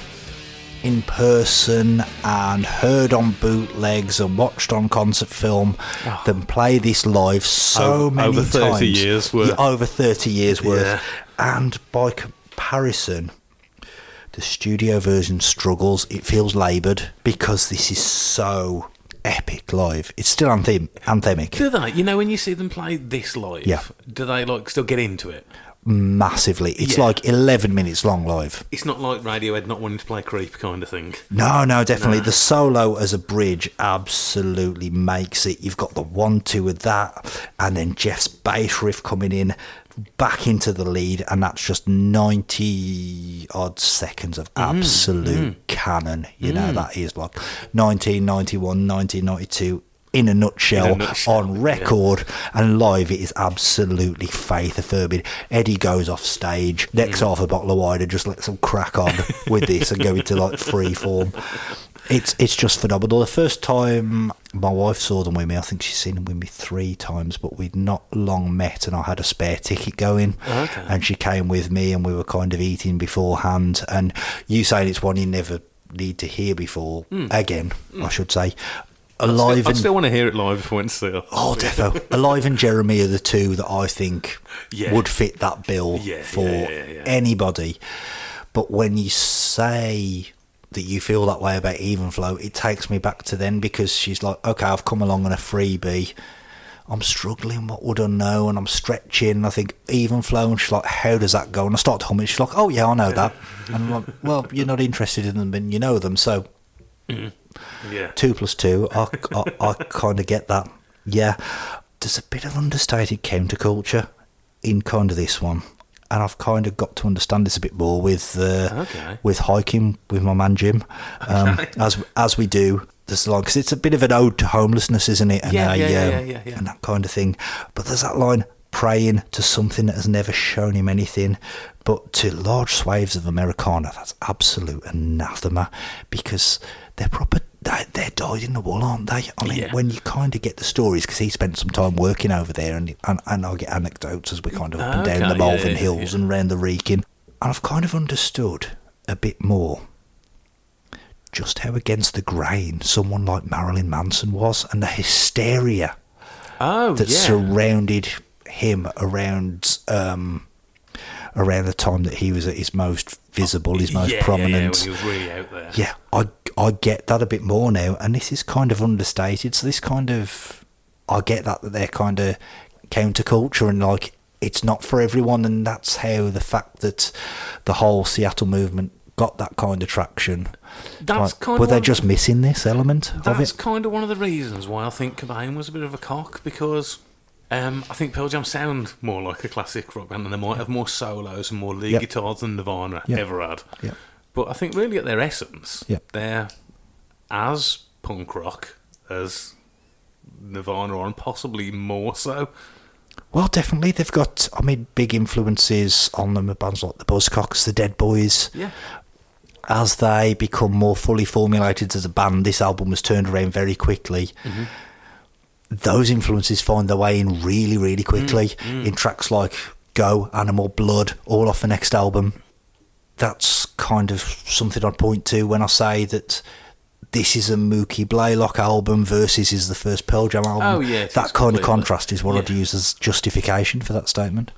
in person and heard on bootlegs and watched on concert film them play this live so
Oh. Over-
many
over 30
times.
years worth.
Yeah, over 30 years worth.
Yeah.
And by comparison, the studio version struggles. It feels laboured because this is so epic live. It's still anthem- anthemic,
Do they? You know, when you see them play this live,
Yeah.
do they like still get into it?
massively. It's
Yeah.
like 11 minutes long live.
It's not like Radiohead not wanting to play Creep kind of thing.
No, no, definitely. The solo as a bridge absolutely makes it. You've got the one two with that, and then Jeff's bass riff coming in back into the lead, and that's just 90 odd seconds of
Mm,
absolute cannon. You know, that is like 1991, 1992. In a nutshell,
In a nutshell,
on record and live, it is absolutely faith affirming. Eddie goes off stage,
Mm.
next half a bottle of wine, and just lets them crack on with this and go into like free form. It's it's just phenomenal. The first time my wife saw them with me, I think she's seen them with me three times, but we'd not long met, and I had a spare ticket going,
Okay.
and she came with me, and we were kind of eating beforehand. And you saying it's one you never need to hear before hmm. again, I hmm. should say. Alive
I
and
still want to hear it live if I went to see it.
Oh, defo. Alive and Jeremy are the two that I think
Yeah.
would fit that bill
Yeah,
for
yeah.
anybody. But when you say that you feel that way about Even Flow, it takes me back to then because she's like, okay, I've come along on a freebie. I'm struggling, what would I know? And I'm stretching. I think Even Flow, and she's like, how does that go? And I start humming. She's like, oh, yeah, I know that. And I'm like, well, you're not interested in them and you know them. So mm-hmm.
Yeah.
two plus two. I, I, I kind of get that. Yeah, there's a bit of understated counterculture in kind of this one, and I've kind of got to understand this a bit more with uh,
Okay.
with hiking with my man Jim, um, as as we do. this like because it's a bit of an ode to homelessness, isn't it? And
Yeah,
a,
yeah, yeah,
um,
yeah, yeah, yeah.
and that kind of thing. But there's that line praying to something that has never shown him anything, but to large swathes of Americana, that's absolute anathema because they're proper. They, they're dyed in the wool, aren't they? I mean,
Yeah.
when you kind of get the stories, because he spent some time working over there, and, and and I get anecdotes as we kind of up and down the Malvern
yeah,
Hills
yeah.
and round the Wrekin, and I've kind of understood a bit more just how against the grain someone like Marilyn Manson was, and the hysteria
Oh,
that surrounded him around um, around the time that he was at his most visible, his most prominent.
yeah, when he was really out there.
Yeah, I I get that a bit more now, and this is kind of understated. So this kind of I get that that they're kind of counterculture and like it's not for everyone, and that's how the fact that the whole Seattle movement got that kind of traction.
That's
like,
kind
were they just missing this element of
That's kind of one of the reasons why I think Cobain was a bit of a cock because um, I think Pearl Jam sound more like a classic rock band and they might have more solos and more lead
Yep.
guitars than Nirvana
Yep.
ever had. But I think really at their essence,
Yep.
they're as punk rock as Nirvana are and possibly more so.
Well, definitely. They've got, I mean, big influences on them. Bands like the Buzzcocks, the Dead Boys.
Yeah.
As they become more fully formulated as a band, this album was turned around very quickly. Mm-hmm. Those influences find their way in really, really quickly mm, mm. in tracks like Go, Animal, Blood, all off the next album. That's kind of something I'd point to when I say that this is a Mookie Blaylock album versus is the first Pearl Jam album.
Oh, yeah, it
that
is
kind of contrast is what I'd use as justification for that statement.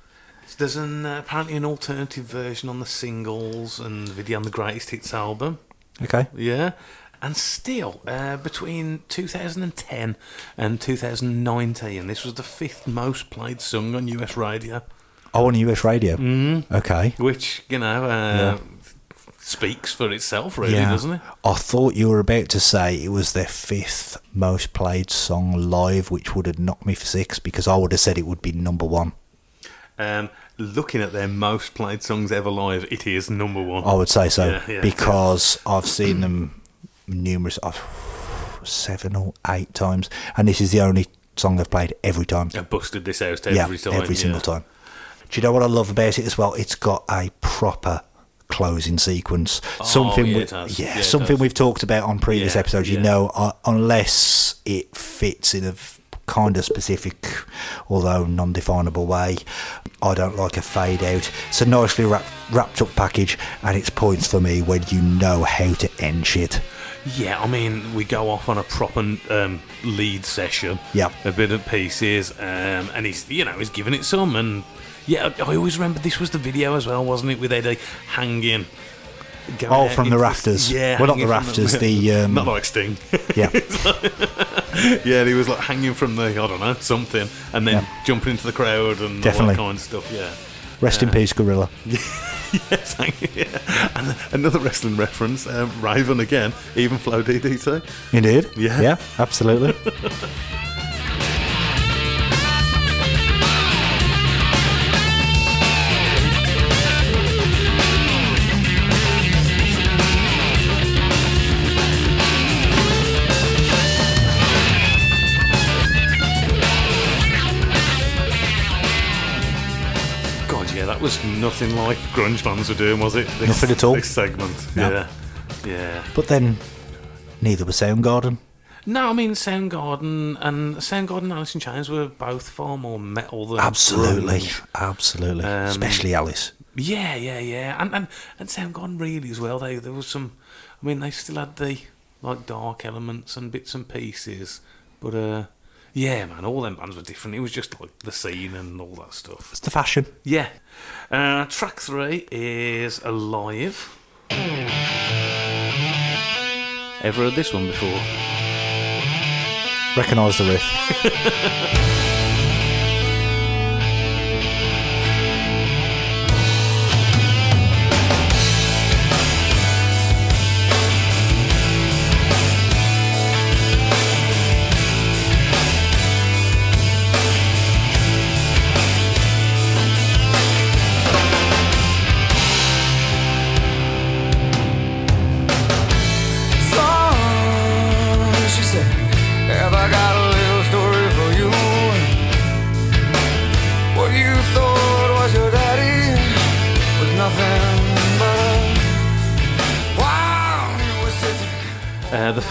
There's an uh, apparently an alternative version on the singles and video on the Greatest Hits album.
Okay.
Yeah. And still, uh, between 2010 and 2019, this was the fifth most played song on US radio,
Oh, on US radio. Mm. Okay.
which, you know, uh, speaks for itself, really, doesn't it?
I thought you were about to say it was their fifth most played song live, which would have knocked me for six because I would have said it would be number one.
Um, looking at their most played songs ever live, it is number one.
I would say so
Yeah, yeah.
because I've seen them numerous, uh, seven or eight times, and this is the only song they've played every time.
I busted this out
yeah,
every time.
every
yeah.
single time. Do you know what I love about it as well? It's got a proper closing sequence. something,
Oh, yeah,
we- yeah,
Yeah,
something we've talked about on previous
Yeah,
episodes. You
yeah.
know, uh, unless it fits in a kind of specific, although non-definable way, I don't like a fade out. It's a nicely wrap, wrapped up package, and it's points for me when you know how to end shit.
Yeah, I mean, we go off on a proper um, lead session.
Yep.
A bit of pieces, um, and he's, you know, he's giving it some. And yeah, I always remember this was the video as well, wasn't it? With Eddie hanging.
Oh, from the rafters.
Yeah.
Well, not the rafters, the, um,
Not like Sting.
Yeah,
yeah, he was like hanging from the, I don't know, something, and then
Yeah.
jumping into the crowd and all that kind of stuff, yeah.
rest in peace, Gorilla.
Yes, thank you. Yeah. And another wrestling reference, um, Raven again, even Flow DDT.
Indeed.
Yeah.
Yeah, absolutely.
That was nothing like grunge bands were doing, was it? This,
Nothing at all.
This segment,
No.
yeah, yeah.
But then Neither was Soundgarden.
No, I mean Soundgarden and Soundgarden and Alice in Chains were both far more metal than
Absolutely,
grunge.
absolutely.
Um,
Especially Alice.
Yeah, yeah, yeah, and and and Soundgarden really as well. They there was some. I mean, they still had the like dark elements and bits and pieces, but uh, yeah, man, all them bands were different. It was just like the scene and all that stuff.
It's the fashion.
Yeah. Uh, track three is Alive. Ever heard this one before?
Recognise the riff.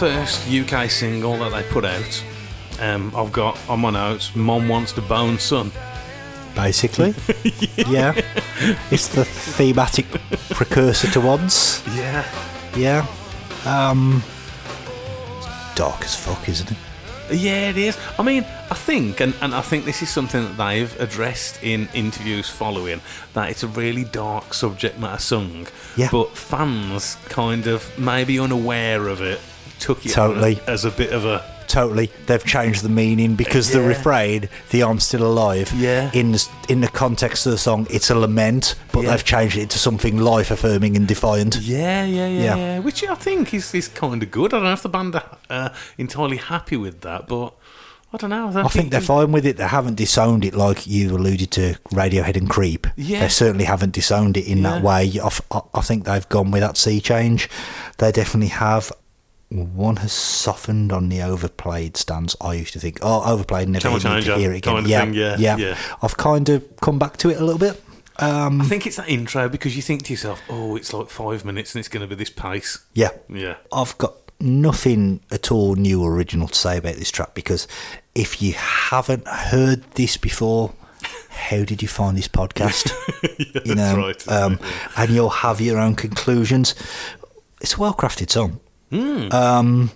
first UK single that they put out. Um, I've got on my notes, Mom Wants to Bone Son.
Basically. yeah. It's the thematic precursor to Once.
Yeah.
Yeah. Um. It's dark as fuck, isn't it?
Yeah, it is. I mean, I think, and, and I think this is something that they've addressed in interviews following, that it's a really dark subject matter song.
Yeah.
But fans kind of, maybe unaware of it, took it
Totally.
as a bit of a.
Totally. They've changed the meaning because the refrain, the I'm still alive,
Yeah.
in the, in the context of the song, it's a lament, but
Yeah.
they've changed it to something life affirming and defiant.
Yeah, yeah, yeah,
Yeah.
yeah. Which I think is, is kind of good. I don't know if the band are uh, entirely happy with that, but I don't know. I, don't
I think they're fine with it. They haven't disowned it like you alluded to Radiohead and Creep.
Yeah.
They certainly haven't disowned it in that
Yeah.
way. I, f- I- I think they've gone with that sea change. They definitely have. One has softened on the overplayed stance. I used to think, oh, overplayed, never
Channel
need to hear it again.
kind of
yeah,
thing, yeah,
yeah,
yeah.
I've kind of come back to it a little bit. Um,
I think it's that intro because you think to yourself, oh, it's like five minutes and it's going to be this pace.
yeah,
Yeah.
I've got nothing at all new or original to say about this track because if you haven't heard this before, how did you find this podcast? you
that's
know,
right,
um.
Yeah.
and you'll have your own conclusions. It's a well crafted song.
Hmm.
Um,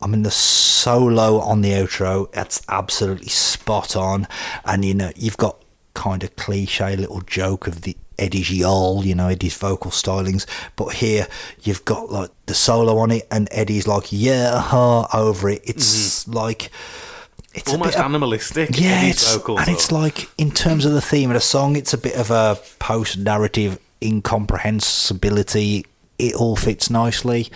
I mean, the solo on the outro, that's absolutely spot on. And, you know, you've got kind of cliche little joke of the Eddie's yawl, you know, Eddie's vocal stylings. But here, you've got like the solo on it, and Eddie's like, yeah, huh, over it. It's like. It's.
Almost
of-
animalistic.
yeah,
Eddie's
it's,
vocals
and it's like in terms of the theme of the song, it's a bit of a post-narrative incomprehensibility. It all fits nicely.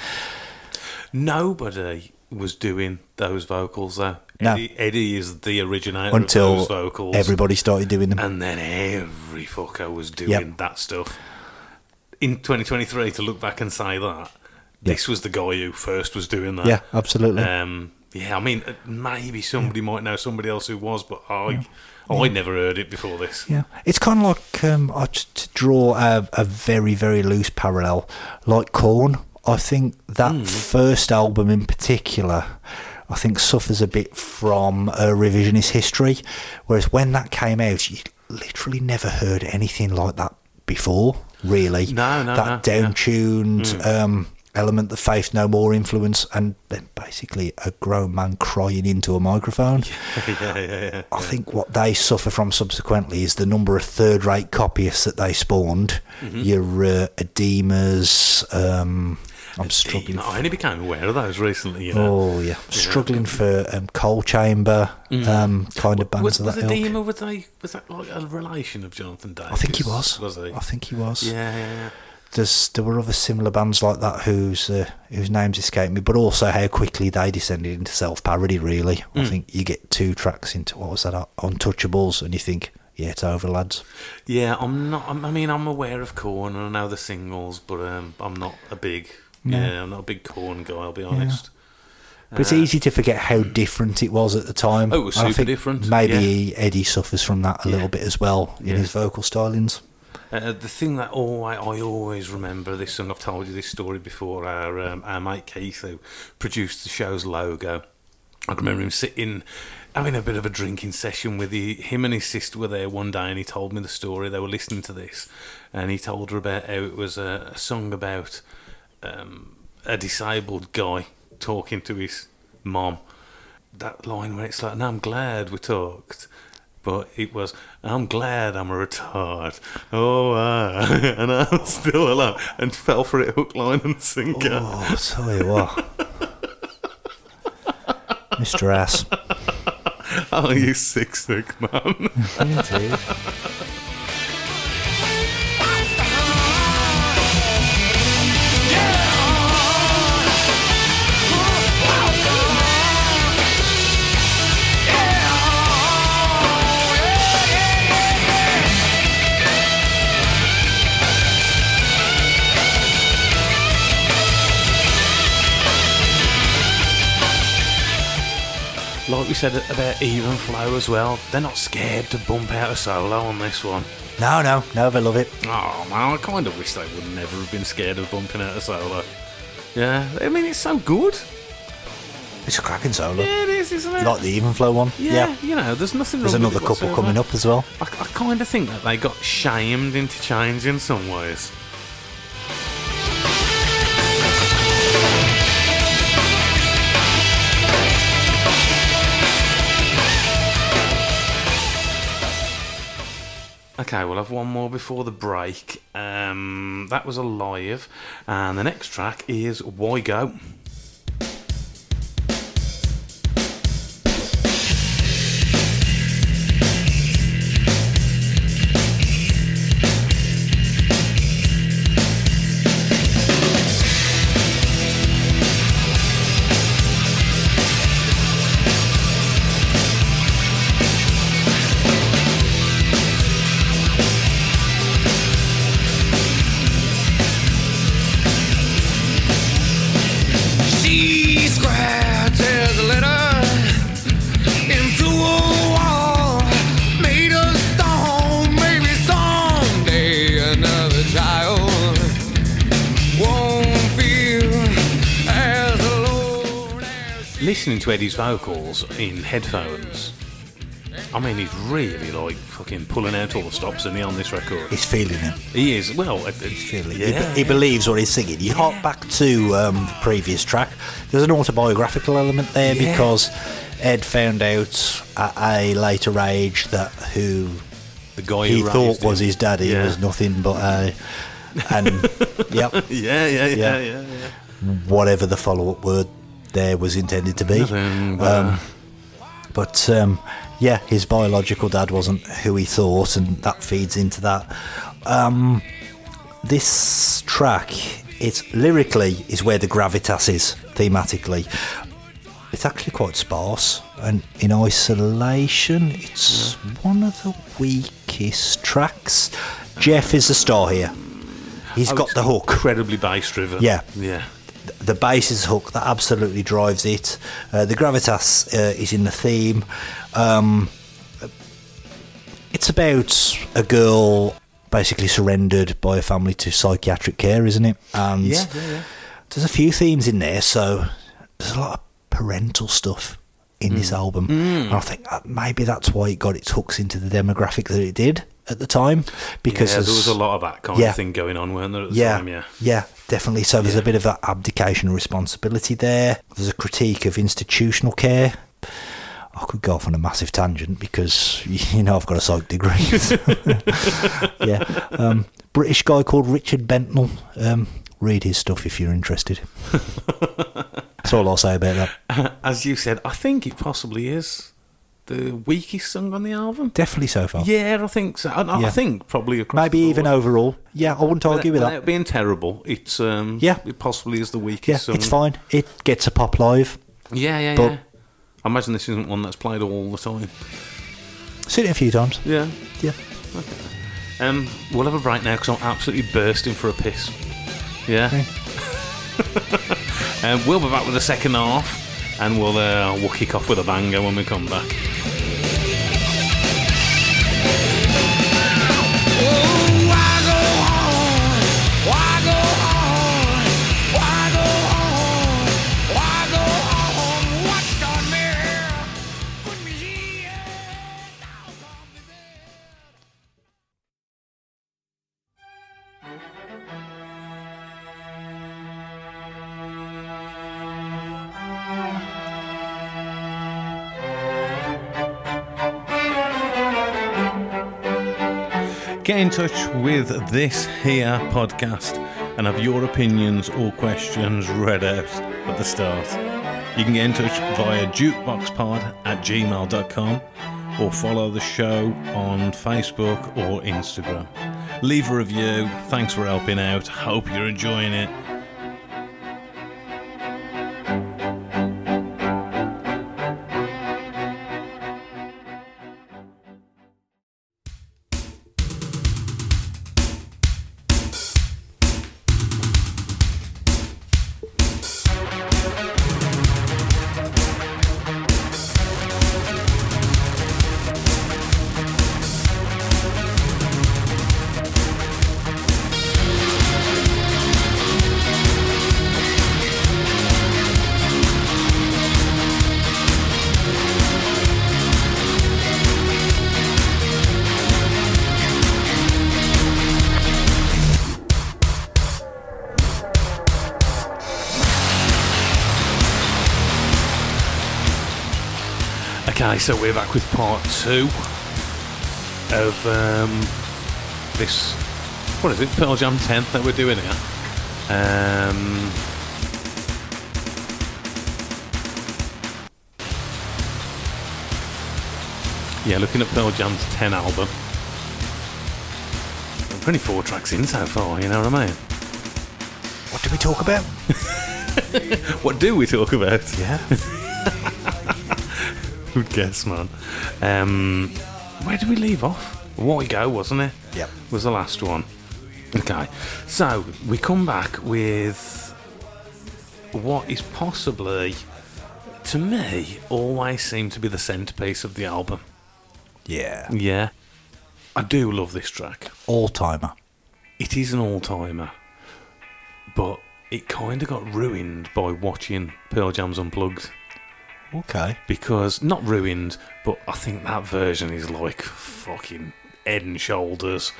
Nobody was doing those vocals though.
No.
Eddie, Eddie is the originator
until
of those vocals.
everybody started doing them.
and then every fucker was doing
Yep.
that stuff. In 2023, to look back and say that, this was the guy who first was doing that.
yeah, absolutely.
Um, yeah, I mean, uh, maybe somebody might know somebody else who was, but I, I never heard it before this.
yeah, it's kind of like um, I to draw a, a very very loose parallel, like Korn. I think that
Hmm.
first album in particular, I think suffers a bit from a revisionist history, whereas when that came out, you literally never heard anything like that before. Really,
No, no,
that
no,
down
yeah. Hmm.
tuned um, element, the Faith No More influence, and then basically a grown man crying into a microphone.
yeah, yeah, yeah.
I think what they suffer from subsequently is the number of third-rate copyists that they spawned.
Mm-hmm.
Your uh, Ademas. Um, I'm struggling.
I only became aware of those recently. You know,
Oh yeah, struggling for um, coal chamber um, kind of bands
Mm. was,
of
was
that.
Adema was they was that like a relation of Jonathan Davis?
I think he was.
Was he?
I think he was.
Yeah, yeah, yeah.
There's there were other similar bands like that whose uh, whose names escape me, but also how quickly they descended into self parody. Really, I
Mm.
think you get two tracks into what was that Untouchables, and you think, yeah, it's over, lads.
Yeah, I'm not. I'm, I mean, I'm aware of Korn and I know the singles, but um, I'm not a big.
No.
Yeah, I'm not a big Korn guy. I'll be honest.
But it's easy to forget how different it was at the time.
Oh, it was
And I
super
think
different,
Maybe Eddie suffers from that a
Yeah.
little bit as well in
Yeah.
his vocal stylings.
Uh, the thing that oh, I, I always remember this song. I've told you this story before. Our um, our mate Keith, who produced the show's logo, I can remember him sitting having a bit of a drinking session with the, him and his sister were there one day, and he told me the story. They were listening to this, and he told her about how it was a, a song about um, a disabled guy talking to his mom. That line where it's like, "No, I'm glad we talked." But it was, I'm glad I'm a retard. Oh, ah, and I'm still alive. And fell for it hook, line, and sinker.
Oh, tell you what. Mr. Ass.
Oh, you sick, sick man.
Indeed.
Like we said about Even Flow as well, they're not scared to bump out a solo on this one.
No, no, no, they love it.
Oh man, I kind of wish they would never have been scared of bumping out a solo. Yeah, I mean it's so good.
It's a cracking solo.
Yeah, it is, isn't it?
Like the even flow one.
yeah, you know, there's nothing.
There's another couple
whatsoever.
coming up as well.
I, I kind of think that they got shamed into change in some ways. Okay, we'll have one more before the break. Um, that was Alive, and the next track is Why Go. Listening to Eddie's vocals in headphones, I mean, he's really like fucking pulling out all the stops, isn't he, on this record?
He's feeling it.
He is. Well, it-
He's feeling
yeah.
it. He, he believes what he's singing. You hop back to um, the previous track. There's an autobiographical element there
Yeah.
because Ed found out at a later age that who
the guy
he thought was
him.
his daddy
Yeah.
was nothing but a. And yep,
Yeah, yeah, yeah,
Yeah.
yeah, yeah.
whatever the follow-up word there was intended to be.
Nothing but-
Um, but um, yeah, his biological dad wasn't who he thought, and that feeds into that. Um, this track, it's lyrically is where the gravitas is thematically. It's actually quite sparse, and in isolation, it's one of the weakest tracks. Jeff is the star here. He's
Oh,
got the hook.
Incredibly bass driven.
Yeah.
Yeah.
The bass is hook that absolutely drives it. Uh, the gravitas uh, is in the theme. Um, it's about a girl basically surrendered by a family to psychiatric care, isn't it? And
Yeah, yeah, yeah.
there's a few themes in there, so there's a lot of parental stuff in this
Mm.
album. And I think that maybe that's why it got its hooks into the demographic that it did at the time. Because
yeah, there was a lot of that kind
Yeah.
of thing going on, weren't there, at the
yeah,
time? Yeah.
yeah, definitely. So there's
Yeah.
a bit of that abdication of responsibility there. There's a critique of institutional care. I could go off on a massive tangent because you know I've got a psych degree. yeah, um, British guy called Richard Bentall. Um, read his stuff if you're interested. That's all I'll say about that.
As you said, I think it possibly is the weakest song on the album.
Definitely so far.
Yeah, I think so. I, I
Yeah.
think probably across
Maybe even overall. Yeah, I wouldn't argue with that.
being terrible, it's um,
Yeah.
it possibly is the weakest
Yeah,
song.
it's fine. It gets a pop live.
Yeah, yeah,
But-
yeah. I imagine this isn't one that's played all the time.
Seen it a few times.
Yeah.
Yeah.
Um, we'll have a break now because I'm absolutely bursting for a piss. Yeah. um, we'll be back with the second half, and we'll uh, we'll kick off with a banger when we come back. Touch with this here podcast and have your opinions or questions read out at the start. You can get in touch via jukeboxpod at gmail.com or follow the show on Facebook or Instagram. Leave a review. Thanks for helping out. Hope you're enjoying it. So we're back with part two of um, this. What is it? Pearl Jam 10 that we're doing here. Um, yeah, looking at Pearl Jam's 10 album. We're only four tracks in so far, you know what I mean?
What do we talk about?
What do we talk about?
Yeah.
Good guess, man. Um, where did we leave off? What we go, wasn't it?
Yep.
Was the last one. Okay, so we come back with what is possibly, to me, always seemed to be the centerpiece of the album.
Yeah.
Yeah, I do love this track.
All timer.
It is an all timer, but it kind of got ruined by watching Pearl Jam's Unplugged.
Okay.
because not ruined, but I think that version is like fucking head and shoulders.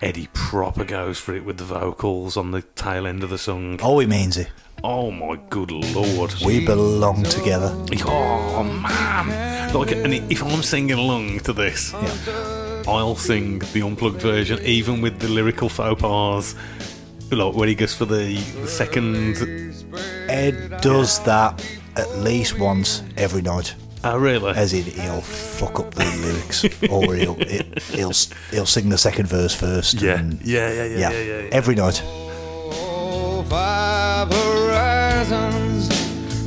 Eddie proper goes for it with the vocals on the tail end of the song.
Oh, it means it.
Oh my good lord!
We belong together.
Oh man! Like, and if I'm singing along to this, yeah. I'll sing the unplugged version, even with the lyrical faux pas. Like when he goes for the, the second.
Ed does that at least once every night.
Oh really?
As in, he'll fuck up the lyrics, or he'll it, he'll he'll sing the second verse first.
Yeah.
and-
Yeah, yeah, yeah, yeah, yeah, yeah.
Every night.
Five horizons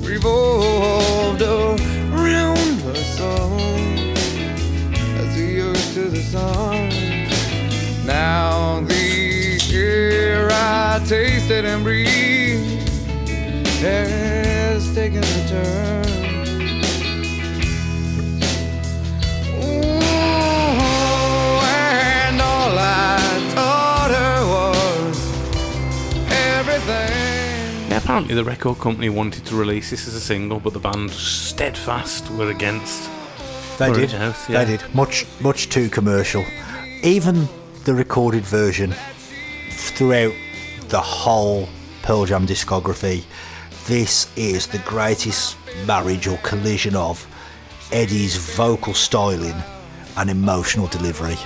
revolved around the sun as the earth to the sun. Now the air I tasted and breathed has taken a turn. Ooh, and all I taught her was everything.
Yeah, apparently the record company wanted to release this as a single, but the band steadfast were against.
They
Put
did.
out, yeah.
They did. Much much too commercial. Even the recorded version throughout the whole Pearl Jam discography, this is the greatest marriage or collision of Eddie's vocal styling and emotional delivery.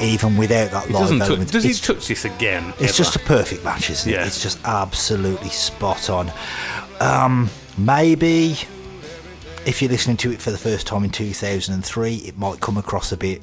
Even without that live
doesn't does he touch this again?
it's
ever?
just a perfect match, isn't it?
Yeah.
It's just absolutely spot on. Um, maybe if you're listening to it for the first time in 2003, it might come across a bit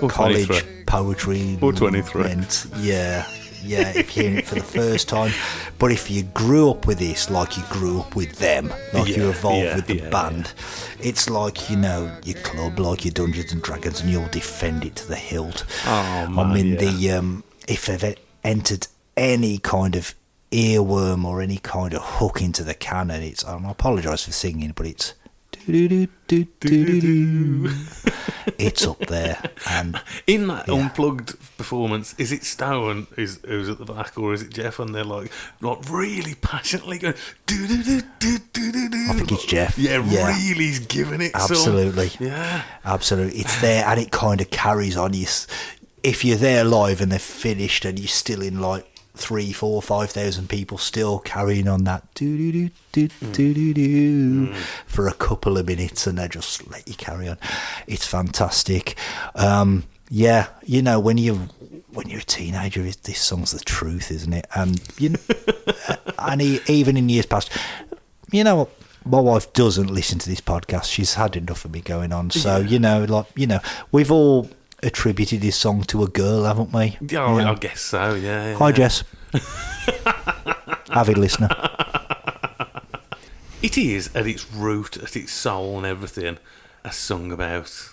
Or
college
23.
poetry.
Or 23.
and- yeah, yeah, if you're hearing it for the first time. But if you grew up with this, like you grew up with them, like you evolved
yeah,
with the
yeah,
band, it's like, you know, your club, like your Dungeons and Dragons, and you'll defend it to the hilt.
Oh, man, I
mean,
yeah.
the um, if they've entered any kind of earworm or any kind of hook into the canon, it's, I apologise for singing, but it's. It's up there, and
In that
Yeah.
unplugged performance, is it Stone who's, who's at the back, or is it Jeff? And they're like, like really passionately going. Do do do do do do do.
I think it's Jeff.
Yeah,
Yeah.
really, he's giving it. some.
Absolutely.
Yeah.
Absolutely. It's there and it kind of carries on. You, if you're there live and they're finished and you're still in like three, four, five thousand people still carrying on that do do do do do do do for a couple of minutes and they just let you carry on. It's fantastic. Um, Yeah, you know when you when you're a teenager, this song's the truth, isn't it? And you know, and e- even in years past, you know what? My wife doesn't listen to this podcast. She's had enough of me going on. So you know, like you know, we've all attributed this song to a girl, haven't we?
Oh,
Yeah.
I guess so. Yeah. yeah.
Hi, Jess. Avid listener.
It is at its root, at its soul, and everything, a song about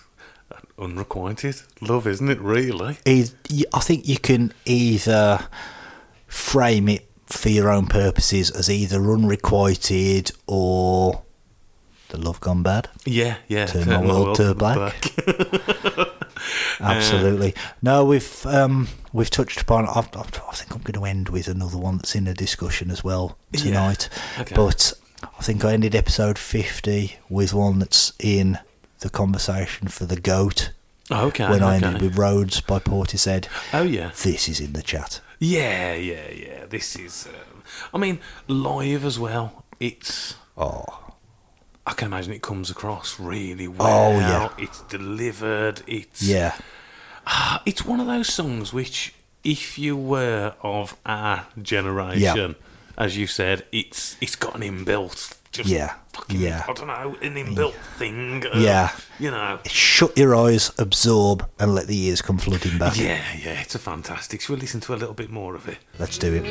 unrequited love, isn't it? Really?
I think you can either frame it for your own purposes as either unrequited or the love gone bad.
Yeah, yeah.
Turn my world to black. Absolutely. no, we've um, we've touched upon. I've, I've, I think I'm going to end with another one that's in a discussion as well
Yeah.
tonight.
Okay.
But I think I ended episode 50 with one that's in the conversation for the goat.
Oh, okay.
when I ended with Roads by Portishead.
Oh yeah.
This is in the chat.
Yeah, yeah, yeah. This is. Um, I mean, live as well. It's.
Oh,
I can imagine it comes across really well.
Oh, yeah.
It's delivered. It's.
yeah.
It's one of those songs which, if you were of our generation, as you said, it's it's got an inbuilt. Just
Yeah,
Fucking,
yeah.
I don't know, an inbuilt thing. of,
Yeah.
You know.
Shut your eyes, absorb, and let the ears come flooding back.
Yeah, yeah. It's a fantastic. Should we listen to a little bit more of it?
Let's do it.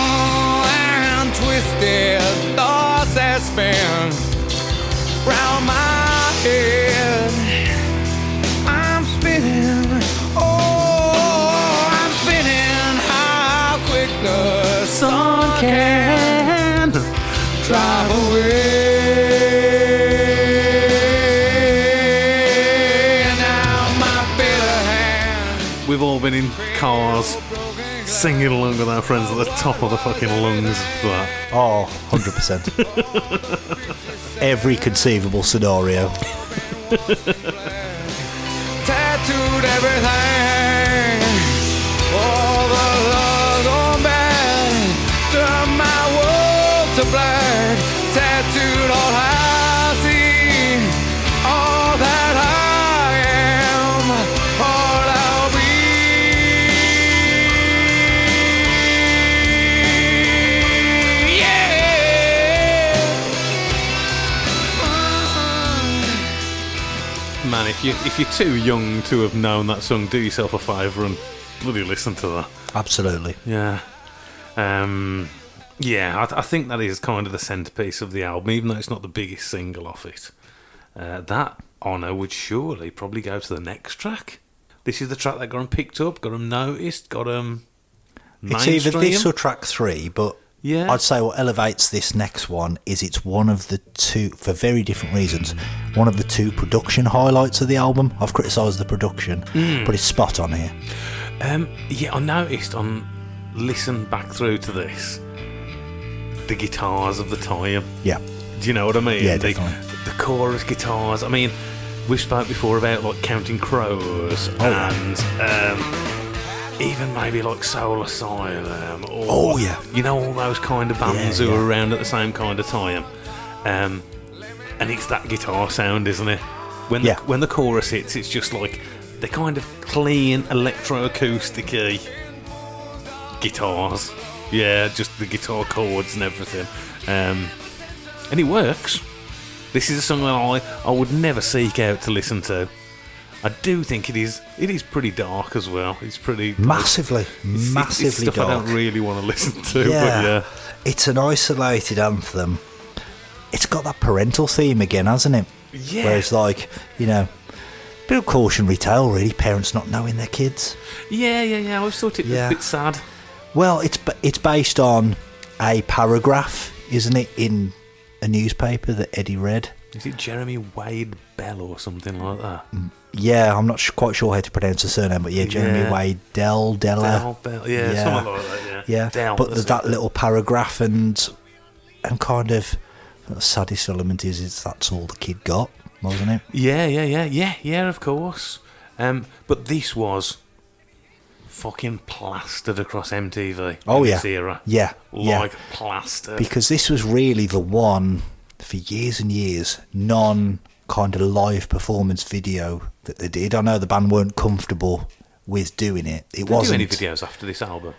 and twisted thoughts that spin round my oh.
We've all been in cars singing along with our friends at the top of the fucking lungs for that.
Oh, 100%. Every conceivable scenario.
tattooed everything.
Man, if you if you're too young to have known that song, do yourself a favour and bloody listen to that.
Absolutely.
Yeah. Um, yeah, I, I think that is kind of the centrepiece of the album, even though it's not the biggest single off it. Uh, that honour would surely probably go to the next track. This is the track that got them picked up, got them noticed, got them.
It's either this or track three, but
Yeah.
I'd say what elevates this next one is it's one of the two, for very different reasons, one of the two production highlights of the album. I've criticised the production,
Hmm.
but it's spot on here.
Um, yeah, I noticed on listen back through to this the guitars of the time.
Yeah.
Do you know what I mean?
Yeah,
the,
definitely.
the chorus guitars. I mean, we've spoke before about like Counting Crows
Oh,
and um, even maybe like Soul Asylum. Or,
Oh, yeah.
You know all those kind of bands
Yeah,
who
yeah.
were around at the same kind of time. Um, and it's that guitar sound, isn't it? When
Yeah.
the, when the chorus hits, it's just like the kind of clean electroacoustic guitars. Yeah, just the guitar chords and everything. Um, and it works. This is a song that I, I would never seek out to listen to. I do think it is it is pretty dark as well. It's pretty
Massively,
it's- it's-
massively
it's stuff
dark.
I don't really want to listen to.
yeah.
But yeah,
It's an isolated anthem. It's got that parental theme again, hasn't it?
Yeah.
Where it's like, you know, bit of cautionary tale, really. Parents not knowing their kids.
yeah, yeah, yeah. I always thought it was
Yeah.
a bit sad.
Well, it's it's based on a paragraph, isn't it, in a newspaper that Eddie read.
Is it Jeremy Wade Bell or something like that? Mm.
Yeah, I'm not sh- quite sure how to pronounce the surname, but yeah, Jeremy
Yeah.
Wade Dell Della.
Del Bell, yeah,
yeah.
something like that. Yeah,
Yeah,
Del,
but there's that
it.
little paragraph and and kind of the saddest element is is that's all the kid got, wasn't it?
Yeah, yeah, yeah, yeah, yeah. Of course. Um, but this was fucking plastered across MTV.
Oh, yeah.
era.
Yeah, yeah.
plastered.
Because this was really the one for years and years non kind of live performance video that they did. I know the band weren't comfortable with doing it. It
Did they do
wasn't.
any videos after this album?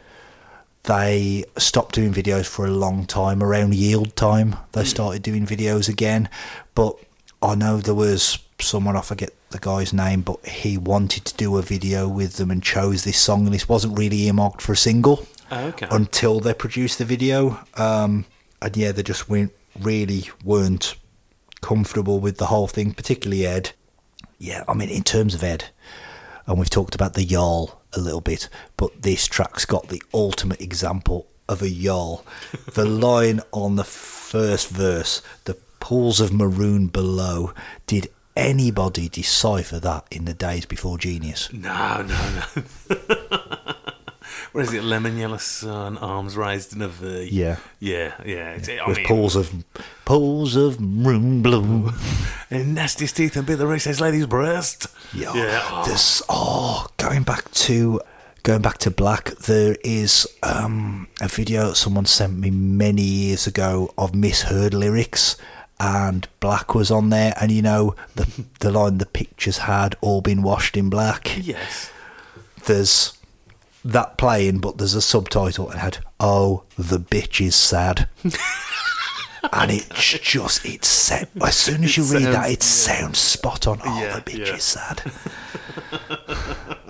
they stopped doing videos for a long time. Around Yield time, they started doing videos again. But I know there was someone, I forget the guy's name, but he wanted to do a video with them and chose this song, and this wasn't really earmarked for a single
Oh, okay.
until they produced the video. Um, and yeah, they just weren't, really weren't comfortable with the whole thing, particularly Ed. Yeah, I mean, in terms of Ed, and we've talked about the Yarl a little bit, but this track's got the ultimate example of a Yarl. the line on the first verse, the pools of maroon below, did anybody decipher that in the days before Genius?
No, no, no. Where is it? Lemon yellow sun, arms raised in a V.
Yeah.
yeah, yeah. It's, I
With
mean,
pools of pools of maroon blue.
and nastiest teeth and bit the racist lady's breast.
Yeah.
yeah. Oh,
This oh, going back to going back to Black, there is um, a video that someone sent me many years ago of misheard lyrics. And black was on there, and you know the the line the pictures had all been washed in black.
yes.
There's that playing, but there's a subtitle and had "Oh, the bitch is sad," and it's just it's set. As soon as you read that, it sounds spot on. Oh,
Yeah,
the bitch
yeah.
is sad.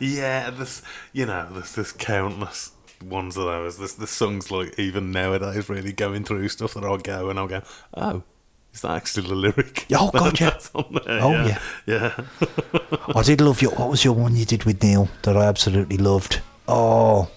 Yeah, there's, you know, there's, there's countless ones of those. There's, there's songs like even nowadays really going through stuff that I'll go and I'll go, oh, is that actually the lyric?
Oh, God, yeah.
There,
Oh,
yeah. Yeah.
I did love your. What was your one you did with Neil that I absolutely loved? Oh,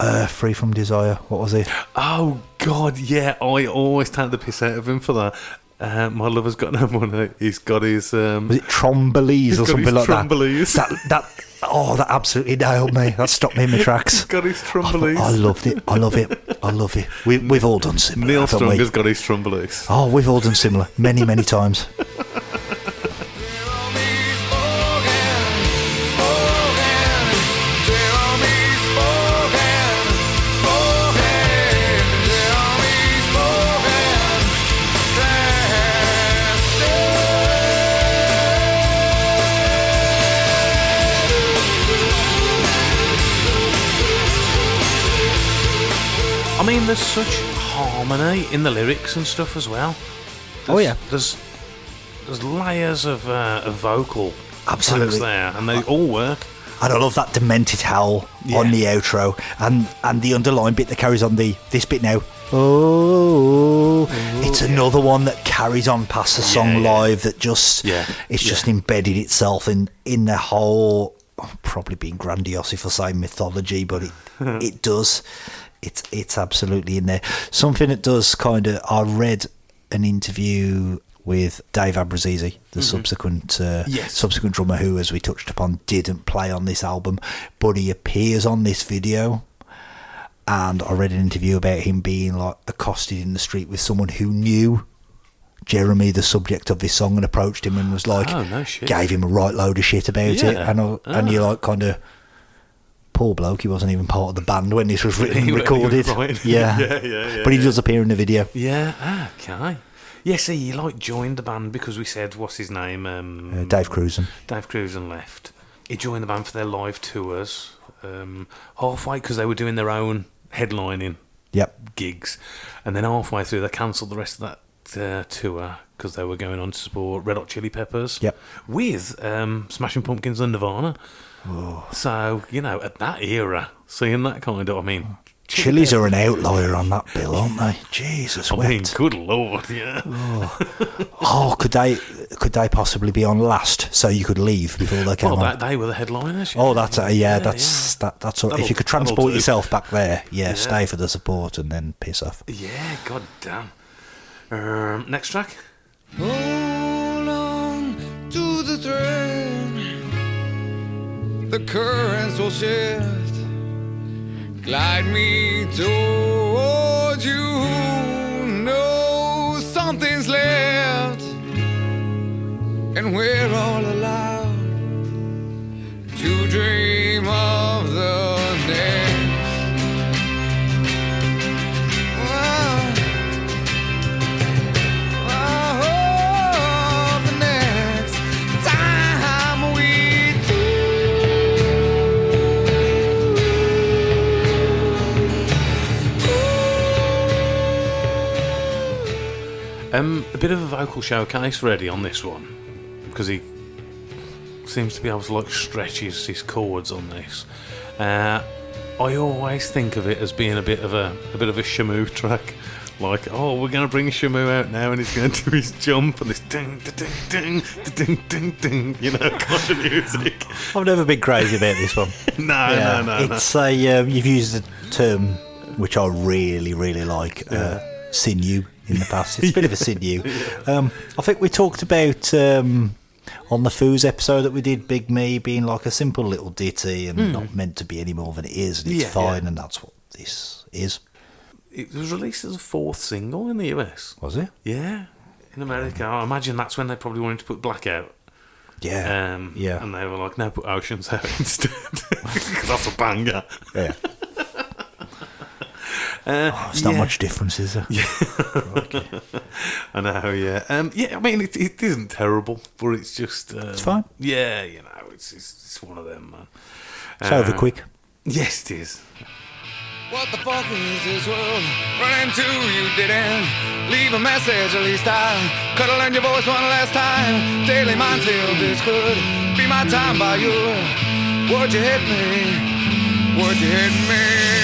uh, Free from Desire. What was it?
Oh, God, yeah. I always take the piss out of him for that. Uh, my lover's got no money. He's got his. Um,
Was it Trombolese or something like
Trombolese.
that? That that. Oh, that absolutely nailed me. That stopped me in my tracks.
He's got his
I,
Trombolese.
I loved it. I love it. I love it. We, we've all done similar.
Neil Strong
we?
has got his Trombolese.
Oh, we've all done similar many, many times.
There's such harmony in the lyrics and stuff as well.
Oh, yeah.
There's there's layers of, uh, of vocal
Absolutely.
there, and they all work.
And I love that demented howl
Yeah.
on the outro and and the underlying bit that carries on the this bit now. Oh, it's another one that carries on past the song
Yeah, yeah.
live that just
Yeah,
it's just
yeah.
embedded itself in in the whole oh, probably being grandiose if I say mythology, but it it does. It's it's absolutely in there. Something that does kind of I read an interview with Dave Abbruzzese, the subsequent uh,
Mm-hmm. Yes.
subsequent drummer who, as we touched upon, didn't play on this album, but he appears on this video. And I read an interview about him being like accosted in the street with someone who knew Jeremy, the subject of this song, and approached him and was like,
Oh, no shit.
gave him a right load of shit about it. And I, and you're like, kind of, poor bloke, he wasn't even part of the band when this was written and
wa- he was
recorded. Yeah.
Yeah, yeah, yeah,
But he
yeah.
does appear in the video.
Yeah, ah, okay. Yeah, see, he like joined the band because we said, what's his name? Um,
Uh, Dave Krusen.
Dave Krusen left. He joined the band for their live tours um, halfway because they were doing their own headlining
Yep.
gigs, and then halfway through they cancelled the rest of that uh, tour because they were going on to support Red Hot Chili Peppers.
Yep.
with um, Smashing Pumpkins and Nirvana. So you know, at that era, seeing that kind of, I mean,
Chili's are an outlier on that bill, aren't they? Jesus,
I mean, good lord, yeah.
Oh, could they could they possibly be on last so you could leave before they came
Well,
on?
they were the headliners.
Oh, that's uh, yeah,
Yeah,
that's that that's all. if
That'll-
you could transport yourself back there, yeah,
Yeah.
stay for the support and then piss off.
Yeah, god damn. Um, next track.
Hold on to the thread. The currents will shift. Glide me towards you. Know something's left. And we're all allowed to dream of the next.
Um, a bit of a vocal showcase Eddie on this one because he seems to be able to like stretch his, his chords on this. Uh, I always think of it as being a bit of a a bit of a Shamu track. Like, oh, we're going to bring Shamu out now, and he's going to do his jump and this ding, ding, ding, ding, ding, ding, you know, kind of music.
I've never been crazy about this one.
No,
Yeah,
no, no, no.
it's a um, you've used the term which I really, really like, uh, sinew in the past. It's a bit of a sinew. Um, I think we talked about um, on the Foos episode that we did, Big Me being like a simple little ditty and not meant to be any more than it is, and it's.
Yeah,
fine,
yeah.
and that's what this is.
It was released as a fourth single in the US.
Was it?
Yeah, in America. I imagine that's when they probably wanted to put Blackout.
Yeah.
Um,
yeah.
And they were like, no, put Oceans out instead. Because that's a banger.
yeah.
Uh,
Oh, it's not
yeah.
much difference, is there?
I know, yeah. Um, yeah, I mean, it, it isn't terrible, but it's just. Um,
It's fine.
Yeah, you know, it's, it's, it's one of them, man.
It's over
Uh,
quick.
Yes, it is.
What the fuck is this world running to? You didn't leave a message, at least I could have learned your voice one last time. Daily minefield, this could be my time by you. Would you hit me? Would you hit me?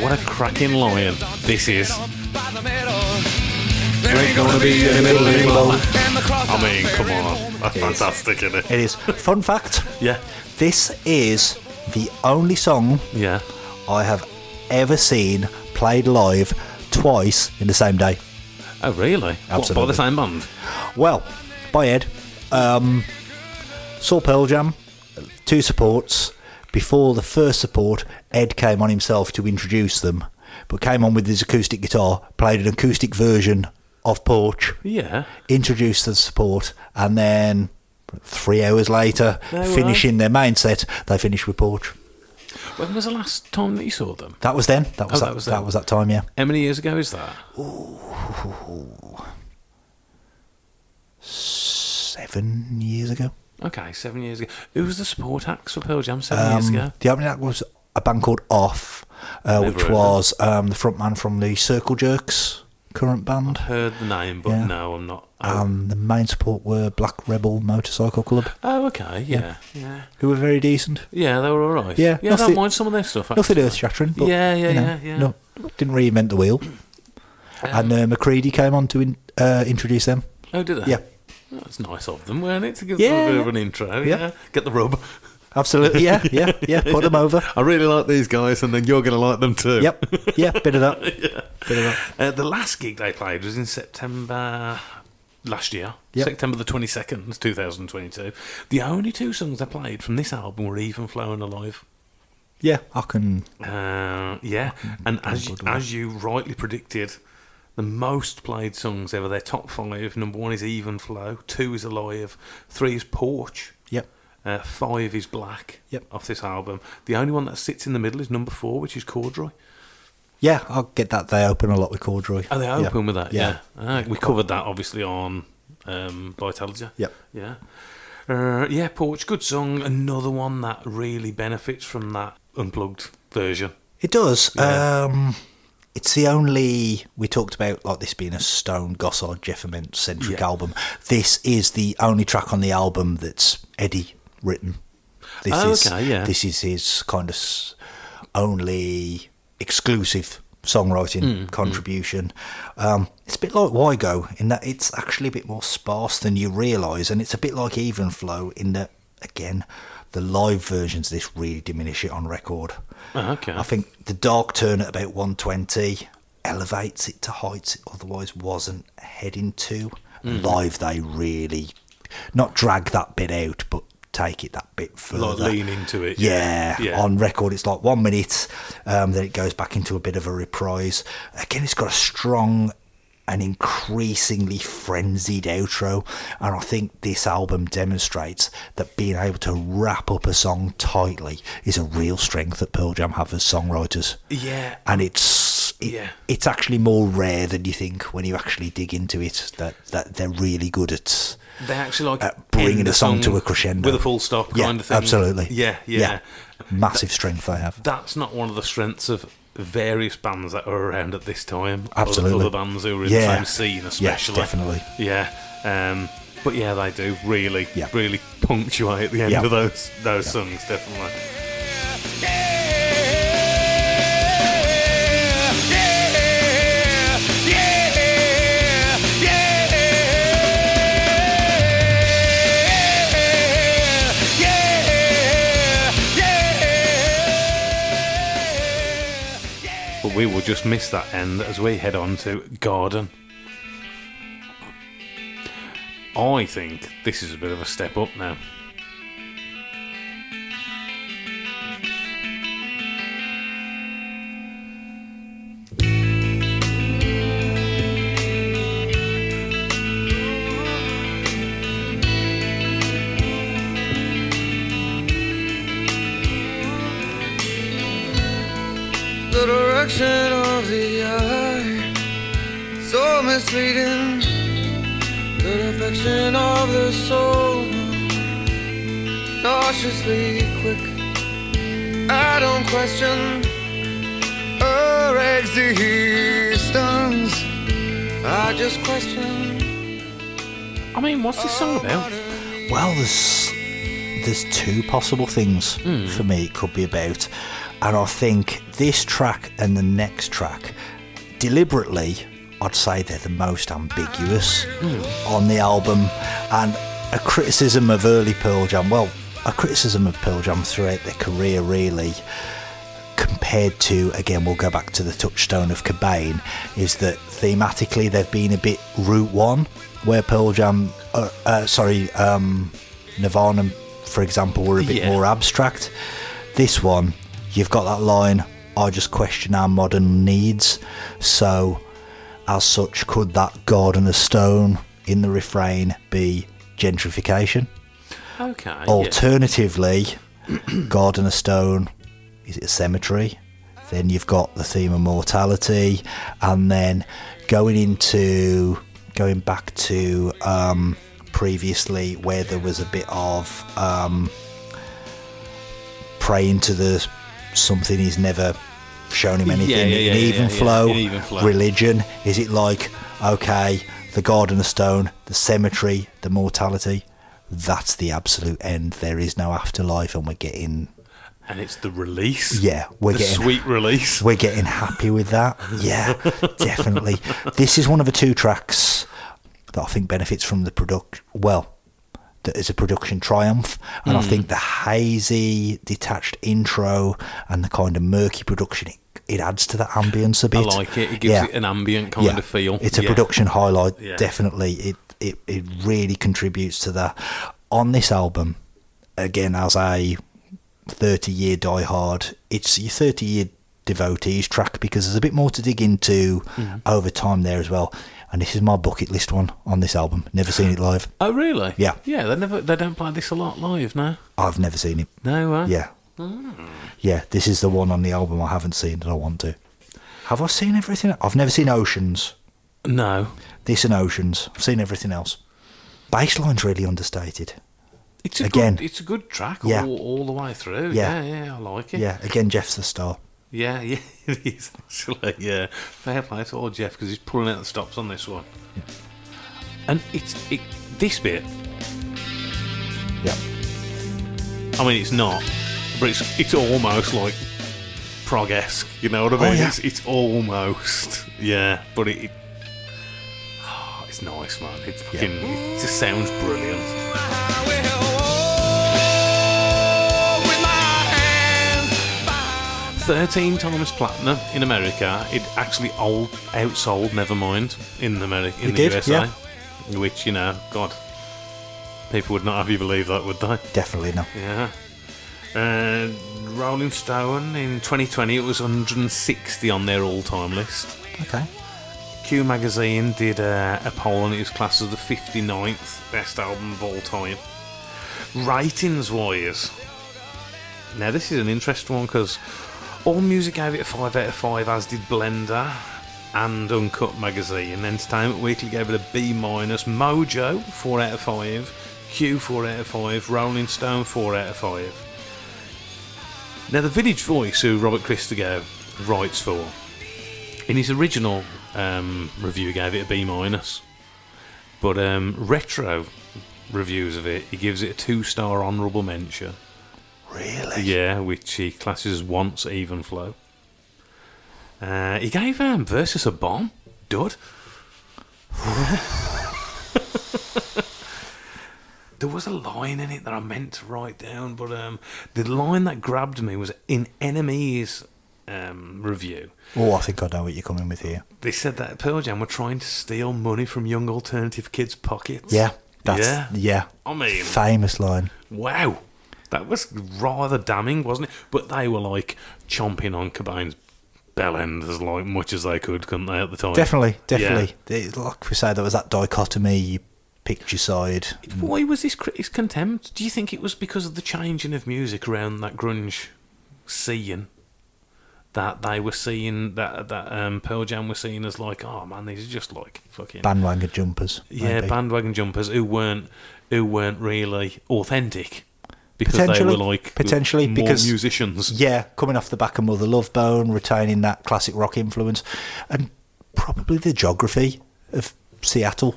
What a cracking lion this is.
There ain't gonna be any middle anymore.
I mean, come on. That's fantastic, isn't it?
It is. Fun fact
Yeah.
this is the only song
Yeah.
I have ever seen played live twice in the same day.
Oh, really? What, by
Absolutely.
the same band?
Well, by Ed. Um, saw Pearl Jam, two supports. Before the first support, Ed came on himself to introduce them, but came on with his acoustic guitar, played an acoustic version of Porch,
Yeah.
introduced the support, and then three hours later,
No way.
finishing their main set, they finished with Porch.
When was the last time that you saw them?
That was then. That oh, was
Oh,
that,
that was
that was that time. Yeah.
How many years ago is that?
Seven years ago.
Okay, seven years ago. Who was the support act for Pearl Jam seven years
Um,
ago?
the opening act was a band called Off, uh, which
heard
was um, the frontman from the Circle Jerks current band.
I've Heard the name, but
Yeah.
no, I'm not.
Um, the main support were Black Rebel Motorcycle Club,
oh okay, yeah, yeah,
who were very decent.
yeah. They were all right.
Yeah,
yeah. I don't mind some of their stuff.
Nothing
actually.
earth shattering, but
Yeah, yeah,
you know,
yeah, yeah.
No, didn't reinvent the wheel. and uh, McCready came on to in, uh, introduce them.
Oh, did they?
Yeah.
It's nice of them, weren't it, to give
Yeah,
them a bit of an intro?
Yeah.
Yeah. Get the rub.
Absolutely, yeah, yeah, yeah. Put them over.
I really like these guys, and then you're going to like them too.
Yep, yeah, bit of that. Bit of that.
Uh, the last gig they played was in September last year,
Yep.
September the 22nd, 2022. The only two songs they played from this album were Even Flow and Alive.
Yeah, I can.
Uh, yeah, and as you, as you rightly predicted, the most played songs ever, their top five. Number one is Even Flow, two is Alive, three is Porch,
Yep.
uh, five is Black
Yep.
off this album. The only one that sits in the middle is number four, which is Corduroy.
Yeah, I'll get that. They open a lot with Corduroy.
Are they
Yeah.
open with that, yeah.
Yeah.
Ah, we covered that obviously on um, Vitalogy.
Yep.
Yeah. Uh, yeah, Porch, good song. Another one that really benefits from that unplugged version.
It does.
Yeah.
Um, it's the only we talked about like this being a Stone Gossard Jeff Ament centric
Yeah.
album. This is the only track on the album that's Eddie written. This
Oh,
is
okay, yeah.
this is his kind of only exclusive songwriting
Mm,
contribution. Um, it's a bit like Why Go in that it's actually a bit more sparse than you realise, and it's a bit like Even Flow in that again the live versions of this really diminish it on record.
Oh, okay.
I think the dark turn at about 120 elevates it to heights it otherwise wasn't heading to.
Mm.
Live, they really not drag that bit out, but take it that bit further.
Like lean into it.
Yeah,
yeah.
on record it's like one minute, um, then it goes back into a bit of a reprise. Again, it's got a strong an increasingly frenzied outro. And I think this album demonstrates that being able to wrap up a song tightly is a real strength that Pearl Jam have as songwriters.
Yeah.
And it's it,
Yeah.
it's actually more rare than you think when you actually dig into it that, that they're really good at
They actually like
uh, bringing a song to a crescendo
with a full stop
Yeah,
kind of thing.
Absolutely.
Yeah, yeah.
Massive strength they have.
That's not one of the strengths of various bands that were around at this time. Other-
Absolutely.
Other, bands who were in
Yeah.
the same scene, especially.
Yeah, definitely.
Yeah. Um, but yeah, they do really,
Yeah.
really punctuate the end
Yeah.
of those those songs, definitely. We will just miss that end as we head on to Garden. I think this is a bit of a step up now.
The direction of the eye, so misleading. The affection of the soul, cautiously quick. I don't question her existence. I just question.
I mean, what's this song about?
Well, there's there's two possible things hmm. for me it could be about, and I think this track and the next track, deliberately, I'd say they're the most ambiguous on the album, and a criticism of early Pearl Jam. Well, a criticism of Pearl Jam throughout their career, really. Compared to again, we'll go back to the touchstone of Cobain, is that thematically they've been a bit Route One, where Pearl Jam, uh, uh, sorry, um, Nirvana, for example, were a bit
Yeah.
more abstract. This one, you've got that line, I just question our modern needs. So, as such, could that Garden of Stone in the refrain be gentrification?
Okay. yeah.
Alternatively, Garden of Stone, is it a cemetery? Then you've got the theme of mortality, and then going into going back to um, previously where there was a bit of um, praying to the something he's never shown him anything
Yeah, yeah, yeah,
in even flow,
in even flow.
religion. Is it like okay, the Garden of Stone, the cemetery, the mortality? That's the absolute end. There is no afterlife, and we're getting
and it's the release.
yeah, we're
the
getting
sweet release.
we're getting happy with that. Yeah, definitely. This is one of the two tracks that I think benefits from the product. Well, that is a production triumph, and
Hmm.
I think the hazy, detached intro and the kind of murky production it, it adds to that ambience a bit.
I like it. It gives
Yeah.
it an ambient kind
Yeah.
of feel.
It's a
Yeah.
production highlight.
Yeah.
Definitely, it, it it really contributes to that. On this album, again, as a thirty-year diehard, it's your thirty-year devotees track because there's a bit more to dig into
Mm-hmm.
over time there as well. And this is my bucket list one on this album. Never seen it live.
Oh really?
Yeah.
Yeah. They never. They don't play this a lot live now.
I've never seen it.
No. Uh,
Yeah. Ah. Yeah, this is the one on the album I haven't seen that I want to. Have I seen everything? I've never seen Oceans.
No.
This and Oceans. I've seen everything else. Bassline's really understated.
It's a
Again.
Good, it's a good track
Yeah.
all, all the way through.
Yeah.
Yeah. Yeah. I like it.
Yeah, again, Jeff's the star.
Yeah. Yeah. It is actually. Yeah. Fair play to old Jeff because he's pulling out the stops on this one. And it's it. This bit.
Yeah.
I mean, it's not, but it's it's almost like prog-esque. You know what I
Oh,
mean?
yeah.
It's it's almost yeah, but it. it oh, it's nice, man. It's fucking. It just sounds brilliant.
I will walk with my hands
Thirteen times platinum in America. It actually old outsold Nevermind in America in
It
the
did,
USA, which you know, God, people would not have you believe that, would they?
Definitely not.
Yeah. Uh, Rolling Stone in 2020, it was 160 on their all-time list.
Okay.
Q magazine did uh, a poll and it was classed as the 59th best album of all time. Ratings wise, now this is an interesting one because All Music gave it a 5 out of 5, as did Blender and Uncut Magazine. And Entertainment Weekly gave it a B minus. Mojo 4 out of 5. Q 4 out of 5. Rolling Stone 4 out of 5. Now, the Village Voice, who Robert Christgau writes for, in his original um, review gave it a B minus, but um, retro reviews of it, he gives it a two star honourable mention.
Really?
Yeah, which he classes as once even flow. Uh, he gave um, Versus a bomb, dud. there was a line in it that I meant to write down, but um, the line that grabbed me was in NME's um, review.
Oh, I think I know what you're coming with here.
They said that Pearl Jam were trying to steal money from young alternative kids' pockets.
Yeah, that's
Yeah.
yeah.
I mean-
famous line.
Wow. That was rather damning, wasn't it? But they were like chomping on Cobain's bell end as like much as they could, couldn't they, at the time?
Definitely, definitely. It- Like we say, there was that dichotomy. You your side.
Why was this critics' contempt? Do you think it was because of the changing of music around that grunge scene? That they were seeing that that um, Pearl Jam were seen as like, oh man, these are just like fucking
Bandwagon jumpers.
yeah
maybe.
bandwagon jumpers who weren't who weren't really authentic because they were like
potentially,
more
because-
musicians.
Yeah, coming off the back of Mother Love Bone, retaining that classic rock influence, and probably the geography of Seattle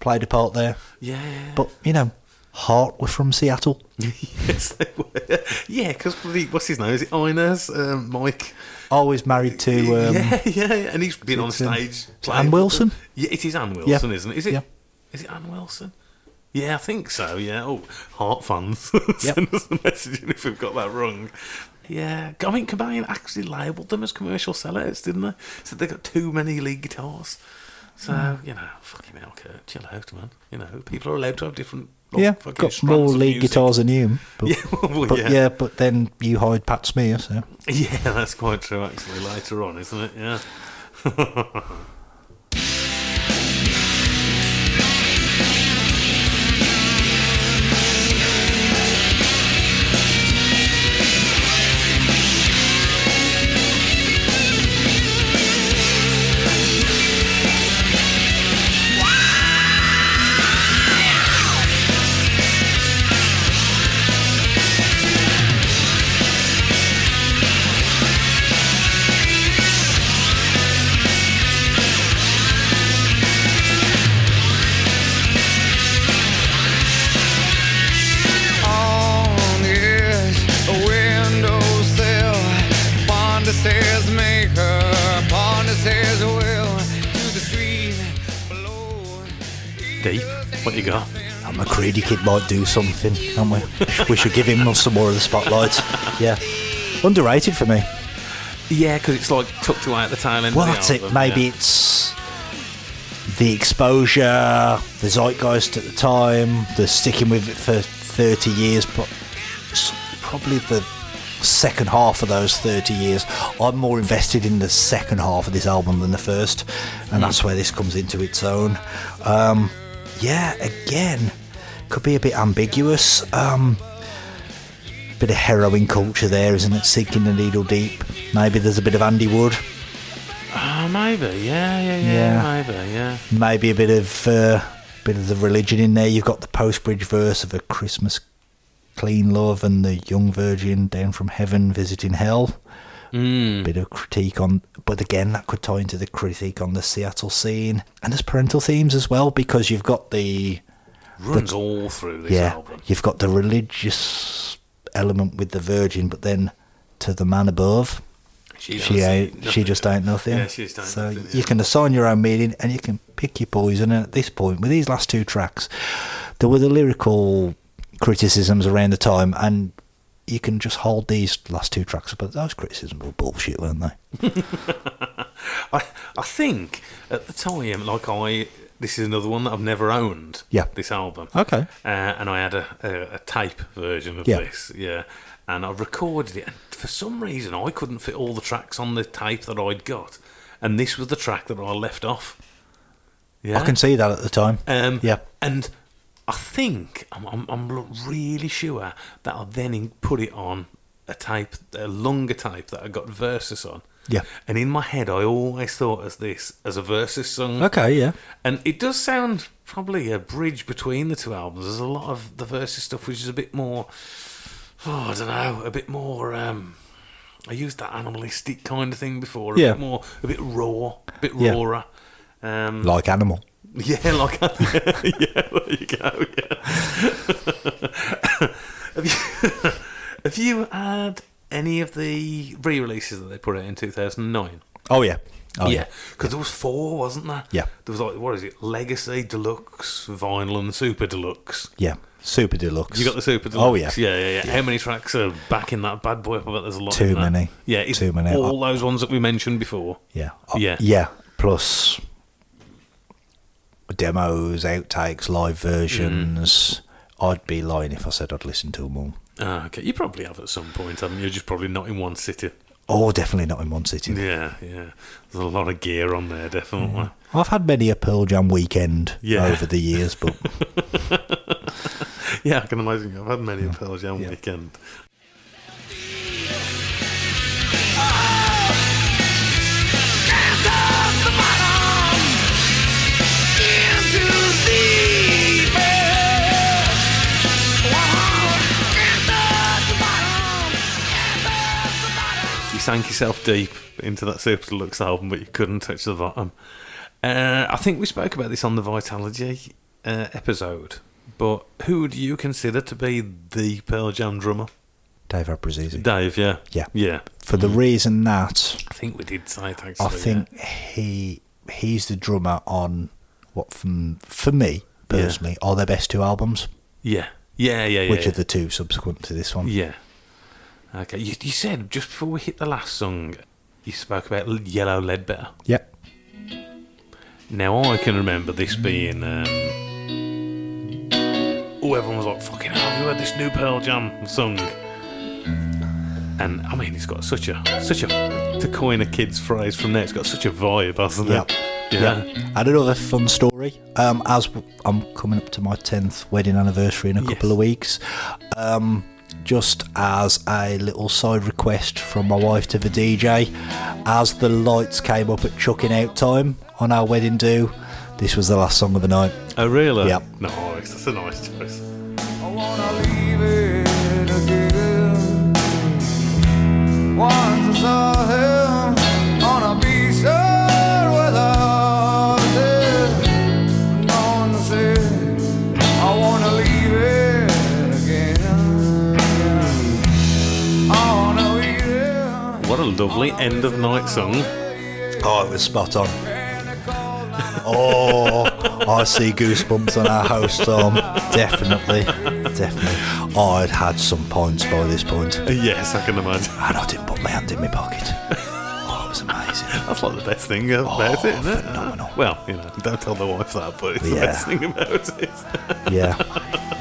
played a part there.
Yeah.
But you know, Heart were from Seattle.
yes, they were. Yeah, because what's his name? Is it Inez? Um, Mike?
Always married to um,
yeah, yeah, and he's been on
um,
stage.
Ann Wilson?
Yeah, it is Ann Wilson, isn't it? Is it?
Yeah.
Is it Ann Wilson? Yeah, I think so. Yeah. Oh, Heart fans,
Yep.
send us a message if we've got that wrong. Yeah, I mean, Cobain actually labelled them as commercial sellouts, didn't they? Said they got too many lead guitars. So you know, fucking hell, Kurt, chill out, man. You know, people are allowed to have different. like,
yeah,
fucking
got more lead guitars than you. But,
Yeah, well,
but
yeah.
yeah. but then you hired Pat Smear, so
Yeah, that's quite true actually, later on, isn't it? Yeah. Deep. What you got?
that McCready kid might do something, can't we? we should give him some more of the spotlight. Yeah, underrated for me.
Yeah, because it's like tucked away at the tail end.
Well, that's it. Maybe
yeah.
it's the exposure, the zeitgeist at the time, the sticking with it for 30 years, but probably the second half of those 30 years. I'm more invested in the second half of this album than the first, and that's where this comes into its own. Um, yeah, again, could be a bit ambiguous. Um, bit of heroin culture there, isn't it? Sinking the needle deep. Maybe there's a bit of Andy Wood.
Oh, maybe. Yeah, yeah, yeah,
Yeah.
Maybe, yeah.
maybe a bit of uh, bit of the religion in there. You've got the post bridge verse of a Christmas clean love and the young virgin down from heaven visiting hell.
Mm.
Bit of critique on, but again, that could tie into the critique on the Seattle scene. And there's parental themes as well because you've got the
Runs all through this
yeah,
album.
you've got the religious element with the virgin, but then to the man above.
She,
She ain't. She just ain't nothing.
Yeah, she just ain't
so
nothing,
you can assign your own meaning, and you can pick your poison. And at this point, with these last two tracks, there were the lyrical criticisms around the time, and you can just hold these last two tracks. But those criticisms were bullshit, weren't they?
I, I think at the time, like I, this is another one that I've never owned.
Yeah.
This album.
Okay.
Uh, and I had a, a, a tape version of
Yeah.
this. Yeah. And I recorded it, and for some reason I couldn't fit all the tracks on the tape that I'd got. and this was the track that I left off. Yeah,
I can see that at the time.
Um,
Yeah.
and I think I'm, I'm, I'm really sure that I then put it on a tape, a longer tape that I got Versus on.
Yeah.
and in my head, I always thought as this as a Versus song.
Okay, yeah.
And it does sound probably a bridge between the two albums. There's a lot of the Versus stuff which is a bit more, oh, I don't know, a bit more. Um, I used that animalistic kind of thing before. A
Yeah.
bit more, a bit raw, a bit
Yeah.
rawer. Um,
Like Animal.
Yeah, like yeah, there you go. Yeah. have you have you had any of the re-releases that they put out in two thousand nine?
Oh, yeah. Oh, yeah.
because there was four, wasn't there?
Yeah.
There was like what is it? Legacy, Deluxe, Vinyl, and Super Deluxe.
Yeah. Super Deluxe.
You got the Super Deluxe.
Oh, yeah.
yeah, yeah, yeah. How many tracks are back in that bad boy? I bet there's a lot.
Too many.
Yeah,
Too many.
All those ones that we mentioned before.
Yeah. Uh,
Yeah.
Yeah. Plus demos, outtakes, live versions. I'd be lying if I said I'd listen to them all.
Ah, okay, you probably have at some point, haven't you? Just probably not in one sitting.
Oh, definitely not in one sitting.
Yeah, yeah. There's a lot of gear on there, definitely.
I've had many a Pearl Jam weekend
Yeah.
over the years, but
Yeah, I can imagine. I've had many a Pearl Jam weekend. Sank yourself deep into that Super Deluxe album, but you couldn't touch the bottom. Uh, I think we spoke about this on the Vitalogy uh, episode, but who would you consider to be the Pearl Jam drummer?
Dave Abbruzzese.
Dave, yeah.
Yeah.
Yeah.
For the reason that
I think we did say actually.
I think he he's the drummer on what from for me personally are their best two albums,
Yeah. Yeah, yeah, yeah.
which
yeah.
are the two subsequent to this one.
Yeah. Okay. You, you said just before we hit the last song, you spoke about Yellow Ledbetter.
Yep.
Now I can remember this being. Um, oh, everyone was like, "Fucking hell, have you heard this new Pearl Jam song?" And I mean, it's got such a such a to coin a kid's phrase from there. It's got such a vibe, hasn't
Yep.
it? Yeah.
And another fun story. Um, as I'm coming up to my tenth wedding anniversary in a couple
Yes.
of weeks, um, just as a little side request from my wife to the DJ, as the lights came up at chucking out time on our wedding do, this was the last song of the night.
Oh, really?
Yep.
Nice. That's a nice choice.
I wanna leave it again. Once I saw him
lovely end of night song.
Oh, it was spot on. oh, I see goosebumps on our house, Tom. Definitely, definitely. Oh, I'd had some points by this point,
Yes, I can imagine.
and I didn't put my hand in my pocket. Oh, it was amazing.
That's like the best thing about it, isn't it?
Oh, phenomenal.
Well, you know, don't tell the wife that, but it's the
Yeah.
best thing about it.
Yeah,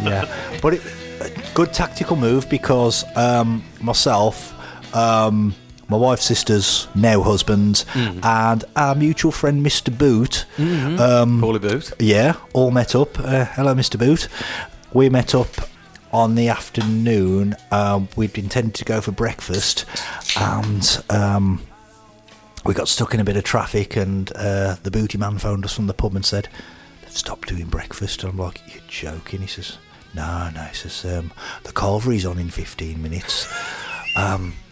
yeah. But it, a good tactical move because um, myself, um, my wife's sister's now husband, and our mutual friend Mr. Boot. Um,
Paulie Boot.
Yeah, all met up. Uh, hello, Mr. Boot. We met up on the afternoon. Um, we'd intended to go for breakfast, and um, we got stuck in a bit of traffic. And uh, the booty man phoned us from the pub and said, "They've stopped doing breakfast." And I'm like, "You're joking?" He says, "No, no." He says, um, "The carvery's on in 15 minutes."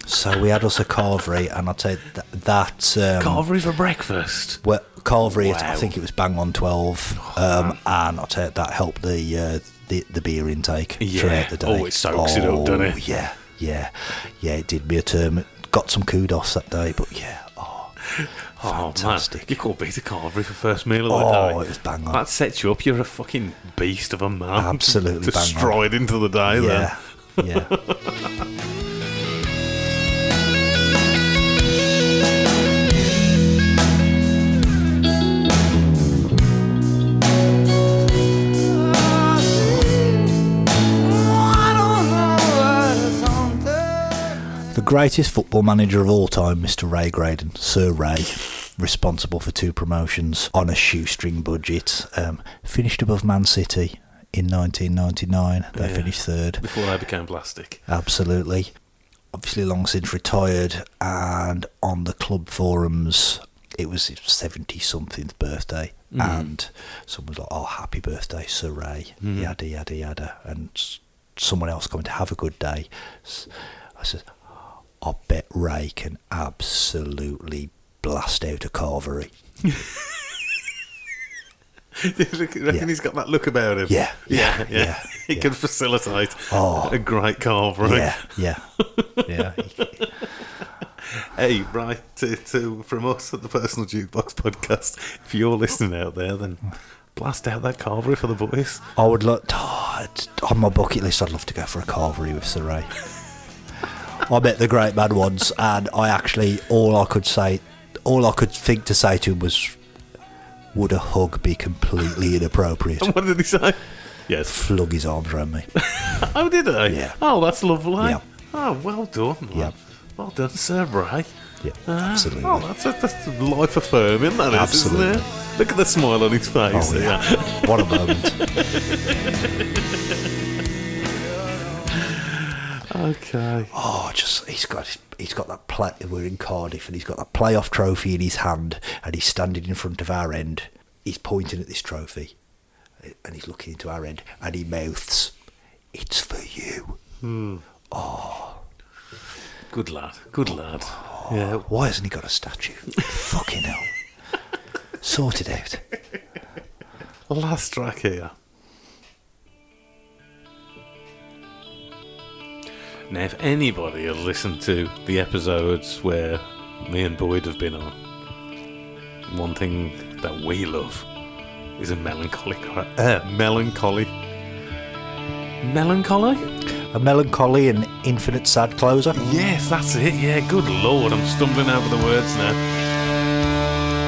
So we had us a carvery, and I'll you that. that um,
Carvery for breakfast.
well, Calvary,
Wow.
I think it was bang on twelve, um, and I'll tell you that helped the uh, the, the beer intake
Yeah.
throughout the day.
Oh, it soaks it up, doesn't it?
Yeah, yeah, yeah. It did me a term. Got some kudos that day, but yeah, oh,
Oh,
fantastic.
man. You call beat a carvery for first meal of the
Oh,
day.
it was bang on.
That sets you up. You're a fucking beast of a man.
Absolutely
Destroyed into the day
yeah, yeah. greatest football manager of all time, Mr. Ray Graydon, Sir Ray. responsible for two promotions on a shoestring budget. Um, finished above Man City in 1999. They
Yeah.
finished third.
Before they became plastic.
Absolutely. Obviously, long since retired, and on the club forums, it was his 70 somethingth birthday. And someone was like, Oh, happy birthday, Sir Ray, yada, yada, yada. And someone else coming to have a good day. I said, I bet Ray can absolutely blast out a carvery.
you reckon
Yeah.
he's got that look about him?
Yeah,
yeah,
yeah,
yeah.
yeah,
he can facilitate
Oh.
a great carve, right?
Yeah, yeah, yeah.
Hey, right, to, to, from us at the Personal Jukebox podcast, if you're listening out there, then blast out that carvery for the boys.
I would love oh, on my bucket list. I'd love to go for a carvery with Sir Ray. I met the great man once, and I actually all I could say, all I could think to say to him was, "Would a hug be completely inappropriate?"
And what did he say? Yes.
Flung his arms around me.
Oh, did he?
Yeah.
Oh, that's lovely.
Yeah.
Oh, well done.
Yeah.
Well done, Sir Ray.
Yeah,
Ah,
absolutely.
Oh, that's, a, that's life affirming, that is,
Absolutely.
isn't it? Look at the smile on his face.
Oh
yeah,
what a moment!
Okay.
Oh, just he's got he's got that play. We're in Cardiff, and he's got that playoff trophy in his hand, and he's standing in front of our end. He's pointing at this trophy, and he's looking into our end, and he mouths, "It's for you." Hmm.
Oh Good lad. Good lad. Yeah.
Why hasn't he got a statue? Fucking hell! Sort it out.
Last track here. Now, if anybody has listened to the episodes where me and Boyd have been on, one thing that we love is a melancholy, uh, melancholy, melancholy.
A melancholy and infinite sad closer.
Yes, that's it. Yeah, good lord, I'm stumbling over the words now.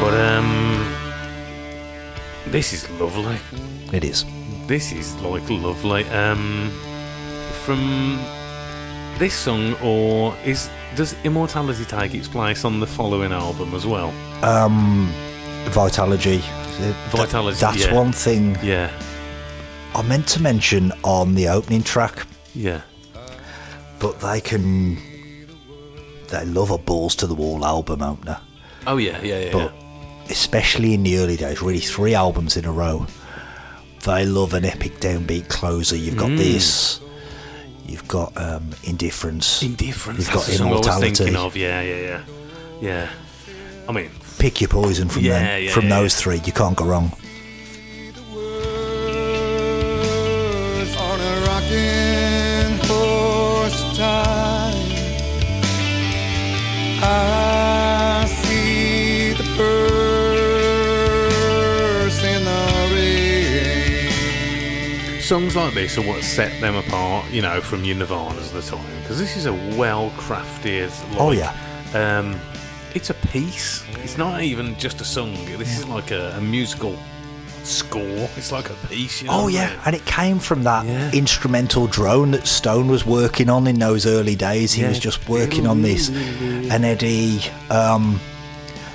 But um, this is lovely.
It is.
This is like lovely. Um, from this song, or is does Immortality take its place on the following album as well?
Um, Vitalogy.
Vitalogy,
That's
yeah.
one thing
Yeah,
I meant to mention on the opening track.
yeah,
but they can they love a balls to the wall album opener
oh yeah, yeah, yeah.
but especially in the early days really three albums in a row they love an epic downbeat closer you've got
Mm.
this you've got um, indifference
Indifference.
you've
That's
got
the song I was
immortality
thinking of. Yeah, yeah, yeah, yeah. I mean,
pick your poison from
Yeah,
them
yeah,
from
yeah,
those
yeah.
three you can't go wrong
songs like this are what set them apart, you know, from your Nirvanas of the time. Because this is a well-crafted. Like,
Oh, yeah.
Um, it's a piece. It's not even just a song. This is like a, a musical score. It's like a piece. You know
Oh
what I
yeah,
mean?
and it came from that
Yeah.
instrumental drone that Stone was working on in those early days. He
Yeah.
was just working on this, and Eddie. Um,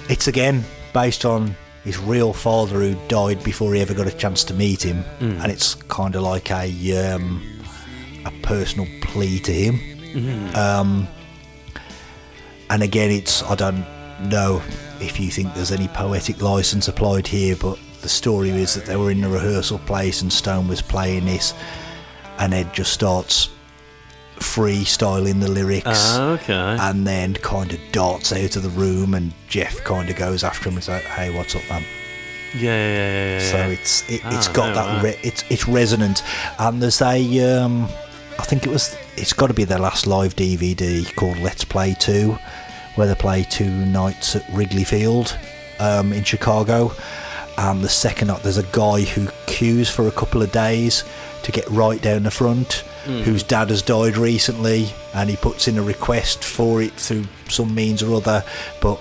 it's again based on his real father who died before he ever got a chance to meet him,
Mm.
and it's kind of like a um, a personal plea to him.
Mm-hmm.
Um, and again, it's I don't know if you think there's any poetic license applied here, but the story is that they were in the rehearsal place and Stone was playing this, and Ed just starts freestyling the lyrics.
Ah, okay.
And then kind of darts out of the room, and Jeff kind of goes after him and says, "Hey, what's up, man?"
yeah, yeah, yeah, yeah.
So it's it,
Ah,
it's got
no,
that re- it's it's resonant, and there's a um, I think it was it's got to be their last live DVD called Let's Play Two, where they play two nights at Wrigley Field um, in Chicago, and the second night there's a guy who queues for a couple of days to get right down the front.
Hmm.
Whose dad has died recently, and he puts in a request for it through some means or other, but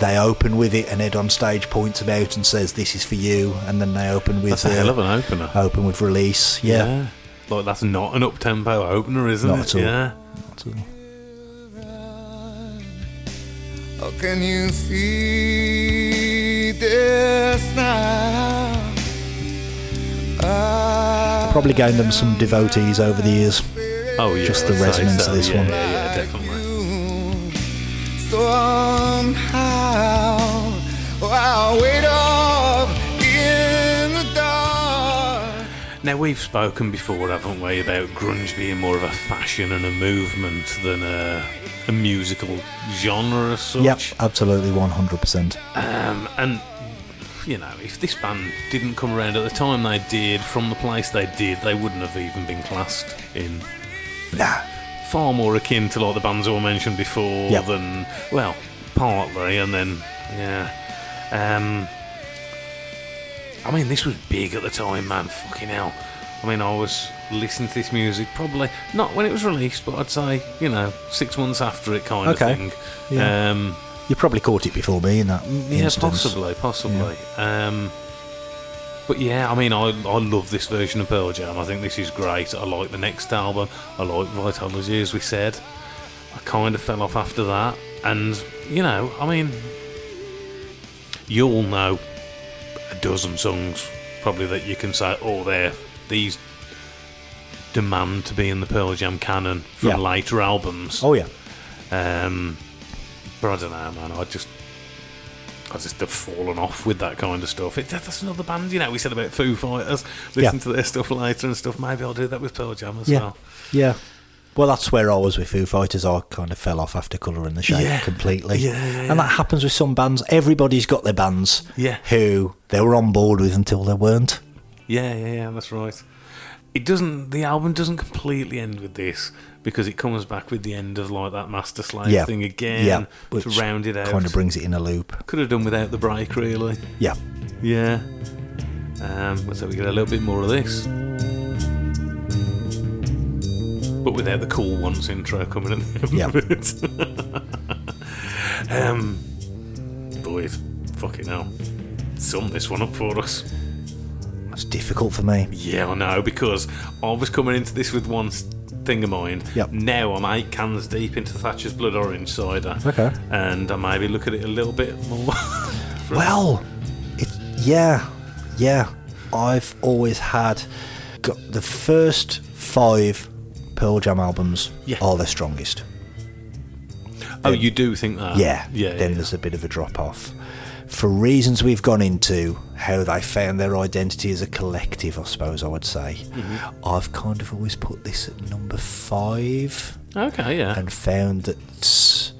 they open with it, and Ed on stage points him out and says, "This is for you." And then they open with
That's a hell of an opener.
open with release. Yeah,
Like that's not an up tempo opener, isn't
Not
it?
at all.
Yeah.
Oh, can you see this now? I
Probably gained them some devotees over the years.
Oh yeah,
Just the resonance
so,
of this
yeah,
one.
Yeah, yeah, definitely.
somehow. I'll wait up in the dark.
Now we've spoken before, haven't we, about grunge being more of a fashion and a movement than a, a musical genre as such.
Yep, absolutely 100%.
Um, and you know, if this band didn't come around at the time they did, from the place they did, they wouldn't have even been classed in
Nah.
far more akin to like the bands I mentioned before
Yep.
than well, partly, and then yeah. Um, I mean, this was big at the time, man. Fucking hell. I mean, I was listening to this music probably not when it was released, but I'd say you know six months after it, kind
Okay.
of thing.
Yeah.
Um,
You probably caught it before me in that
yeah,
instance.
possibly, possibly. Um, but yeah, I mean, I, I love this version of Pearl Jam. I think this is great. I like the next album. I like Vitalogy, as we said. I kind of fell off after that. And, you know, I mean, you all know a dozen songs probably that you can say, oh, there, these demand to be in the Pearl Jam canon from
Yeah.
later albums.
Oh, yeah.
Um, but I don't know, man. I just, I just have fallen off with that kind of stuff. It, that's another band, you know. We said about Foo Fighters, listen
Yeah.
to their stuff later and stuff. Maybe I'll do that with Pearl Jam as
Yeah.
well.
Yeah. Well, that's where I was with Foo Fighters. I kind of fell off after Colour and the Shape
Yeah.
completely.
Yeah, yeah, yeah.
And that happens with some bands. Everybody's got their bands
Yeah.
who they were on board with until they weren't.
Yeah, yeah, yeah. That's right. It doesn't. The album doesn't completely end with this because it comes back with the end of like that Master Slave
Yeah.
thing again
yeah.
to
Which
round it out.
kind of brings it in a loop.
Could have done without the break, really.
Yeah.
Yeah. Um, so we get a little bit more of this. But without the cool ones intro coming in
Yeah.
end of it. um, boys, fucking hell. Sum this one up for us.
It's difficult for me.
Yeah, I know, because I was coming into this with one thing of mind.
Yep.
Now I'm eight cans deep into Thatcher's Blood Orange cider.
Okay.
And I maybe look at it a little bit more.
Well, it, yeah, yeah. I've always had got the first five Pearl Jam albums
Yeah.
are the strongest.
oh, you do think that?
yeah,
Yeah.
Then
yeah.
there's a bit of a drop off. For reasons we've gone into, how they found their identity as a collective, I suppose I would say.
Mm-hmm.
I've kind of always put this at number five
Okay, yeah.
and found that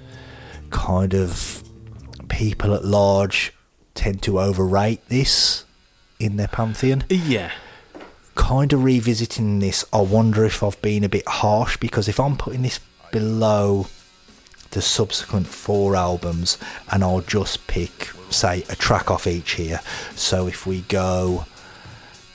kind of people at large tend to overrate this in their pantheon.
yeah.
Kind of revisiting this, I wonder if I've been a bit harsh because if I'm putting this below the subsequent four albums and I'll just pick, say, a track off each here. So if we go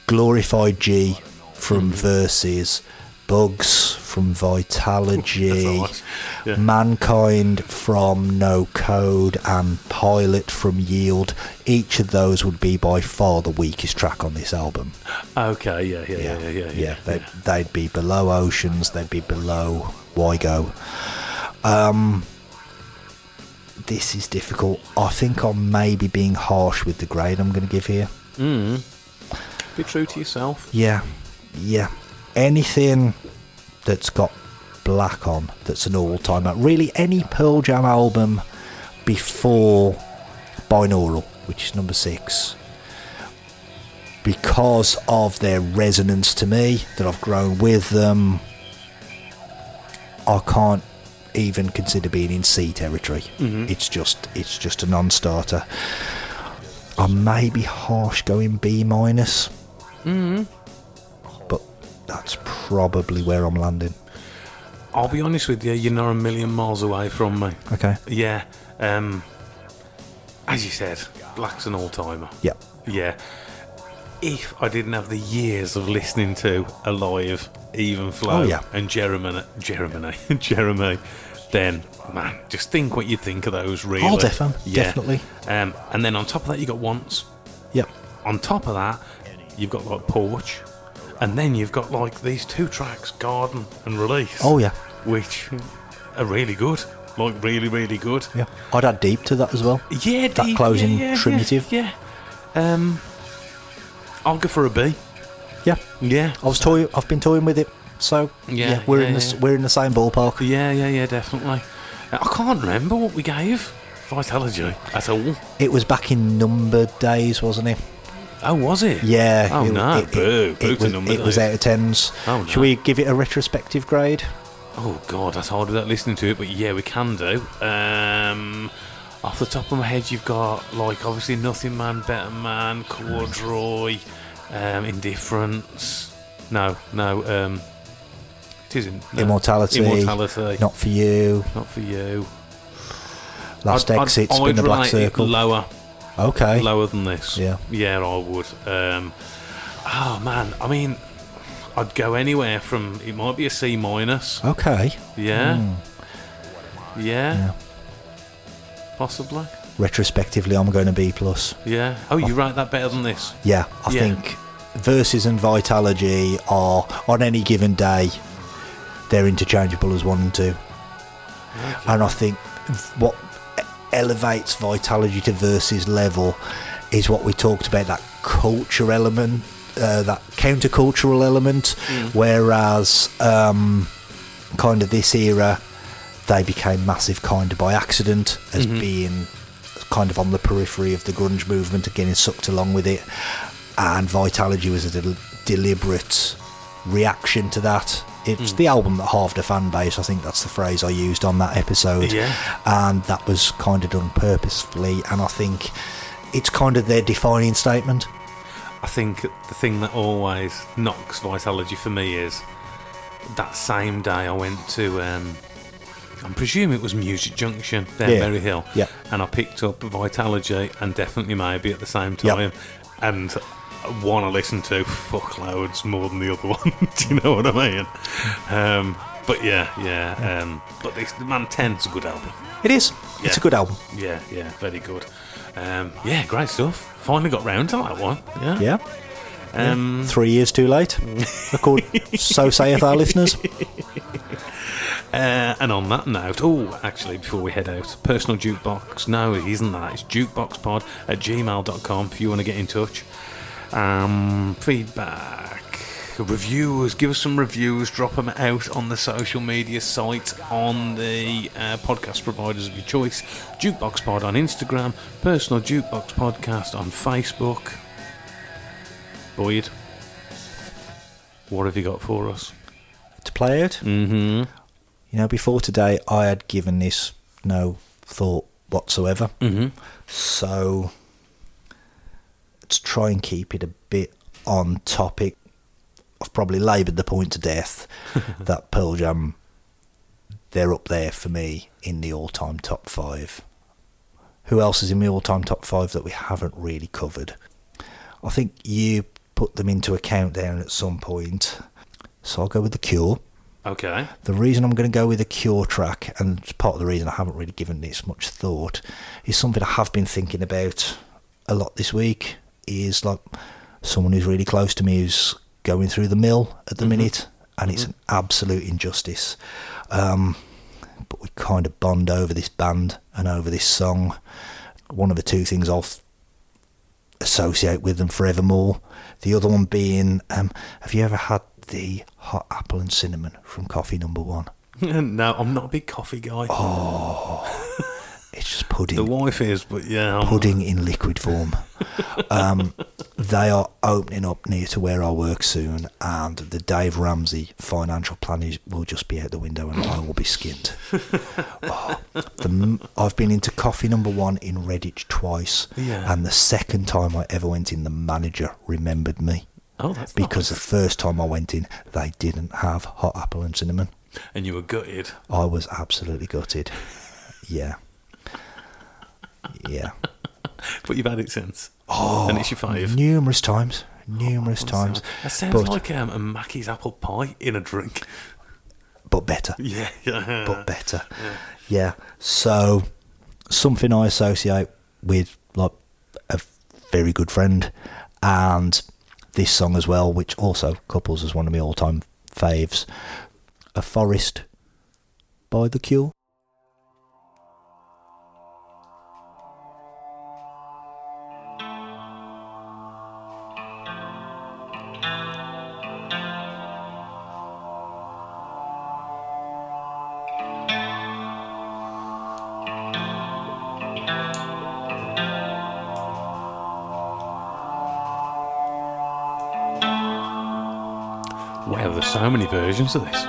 Glorified G from Versus, Bugs from Vitalogy,
nice. Yeah.
Mankind from No Code, and Pilot from Yield, each of those would be by far the weakest track on this album.
Okay, yeah, yeah, yeah, yeah, yeah. yeah,
they'd, they'd be below Oceans, they'd be below Why Go. Um, this is difficult. I think I'm maybe being harsh with the grade I'm going to give here. Mm.
Be true to yourself.
Yeah, yeah. Anything that's got black on, that's an all timer. Really, any Pearl Jam album before Binaural, which is number six. Because of their resonance to me, that I've grown with them, I can't even consider being in C territory. It's just, it's just a non-starter. I may be harsh going B minus but that's probably where I'm landing.
I'll be honest with you, you're not a million miles away from me.
Okay.
Yeah. Um, as you said, Black's an all timer.
Yeah.
Yeah. If I didn't have the years of listening to Alive, Even Flow,
Oh, yeah.
and Jeremy, Jeremy, Jeremy, then man, just think what you think of those. Really,
Oh, defin- definitely.
Um, and then on top of that, you got Once.
Yep.
On top of that, you've got like Porch, and then you've got like these two tracks, Garden and Release.
Oh yeah.
which are really good. like really, really good.
Yeah. I'd add deep to that as well.
Yeah,
That
deep,
closing
yeah, yeah. Yeah. yeah. Um, I'll go for a B.
Yeah.
Yeah.
I was toy. I've been toying with it. So
Yeah,
we're
yeah,
in the
yeah.
we're in the same ballpark.
Yeah, yeah, yeah, definitely. I can't remember what we gave Vitalogy at all.
It was back in number days, wasn't it?
Oh, was it?
Yeah.
Oh,
it,
no,
It,
boo, boo
it
to
was, it was out of tens.
Oh,
Should we give it a retrospective grade?
Oh God, that's hard without listening to it, but yeah, we can do. Um, off the top of my head, you've got like obviously Nothing Man, Better Man, Corduroy, um, Indifference. No, no, um, it isn't. No.
Immortality.
Immortality.
Not for you.
Not for you.
Last
I'd-
exit.
I'd
spin the black circle.
Lower,
Okay.
lower than this.
Yeah.
Yeah, I would. Um, oh man, I mean, I'd go anywhere from. It might be a C minus.
Okay.
Yeah.
Hmm.
Yeah. Possibly.
Retrospectively, I'm going to B plus.
Yeah. Oh, you write that better than this.
Yeah, I
Yeah.
think versus and vitalogy are on any given day they're interchangeable as one and two. And I think what elevates vitalogy to versus level is what we talked about that culture element, uh, that countercultural element. Whereas um, kind of this era, they became massive kind of by accident as being kind of on the periphery of the grunge movement and getting sucked along with it. And Vitalogy was a del- deliberate reaction to that. It's the album that halved a fan base. I think that's the phrase I used on that episode.
Yeah.
And that was kind of done purposefully. And I think it's kind of their defining statement.
I think the thing that always knocks Vitalogy for me is that same day I went to. Um, I'm presuming it was Music Junction there
Yeah.
Berry Hill.
Yeah.
And I picked up Vitalogy and definitely maybe at the same
Yep.
time. And one I listen to fuckloads more than the other one. Do you know what I mean? Um, but yeah, yeah. Um, but this Man 10's a good album.
It is. It's a good album.
Yeah, yeah, very good. Um, yeah, great stuff. Finally got round to that one. Yeah.
Yeah.
Um,
Three years too late. Accord- so saith our listeners.
Uh, and on that note, oh, actually, before we head out, personal jukebox. No, it isn't that. It's jukeboxpod at gmail.com if you want to get in touch. Um, feedback, reviews, give us some reviews, drop them out on the social media site on the uh, podcast providers of your choice. Jukebox Pod on Instagram, personal jukebox podcast on Facebook. Boyd, what have you got for us?
To play out.
Mm-hmm.
You know, before today, I had given this no thought whatsoever.
Mm-hmm.
So, to try and keep it a bit on topic, I've probably laboured the point to death that Pearl Jam, they're up there for me in the all time top five. Who else is in the all time top five that we haven't really covered? I think you put them into a countdown at some point. So I'll go with The Cure.
Okay.
The reason I'm going to go with a Cure track, and part of the reason I haven't really given this much thought, is something I have been thinking about a lot this week. Is like someone who's really close to me who's going through the mill at the minute, and it's an absolute injustice. Um, but we kind of bond over this band and over this song. One of the two things I'll f- associate with them forevermore. The other one being, um, have you ever had the hot apple and cinnamon from Coffee Number One?
no, I'm not a big coffee guy.
It's just pudding.
the wife is, but yeah.
Pudding in liquid form. um, they are opening up near to where I work soon, and the Dave Ramsey financial plan will just be out the window, and I will be skinned. Oh, the, I've been into coffee number one in Redditch twice,
Yeah.
and the second time I ever went in, the manager remembered me.
Oh, that's
Because the first time I went in, they didn't have hot apple and cinnamon.
And you were gutted.
I was absolutely gutted. Yeah. Yeah.
But you've had it since. Oh, and it's your five.
Numerous times. Numerous times.
That sounds
but,
like um, a Mackey's apple pie in a drink.
but better.
Yeah, yeah.
But better. Yeah. So something I associate with like a very good friend and this song as well, which also couples as one of my all time faves. A Forest by The Cure.
So many versions of this.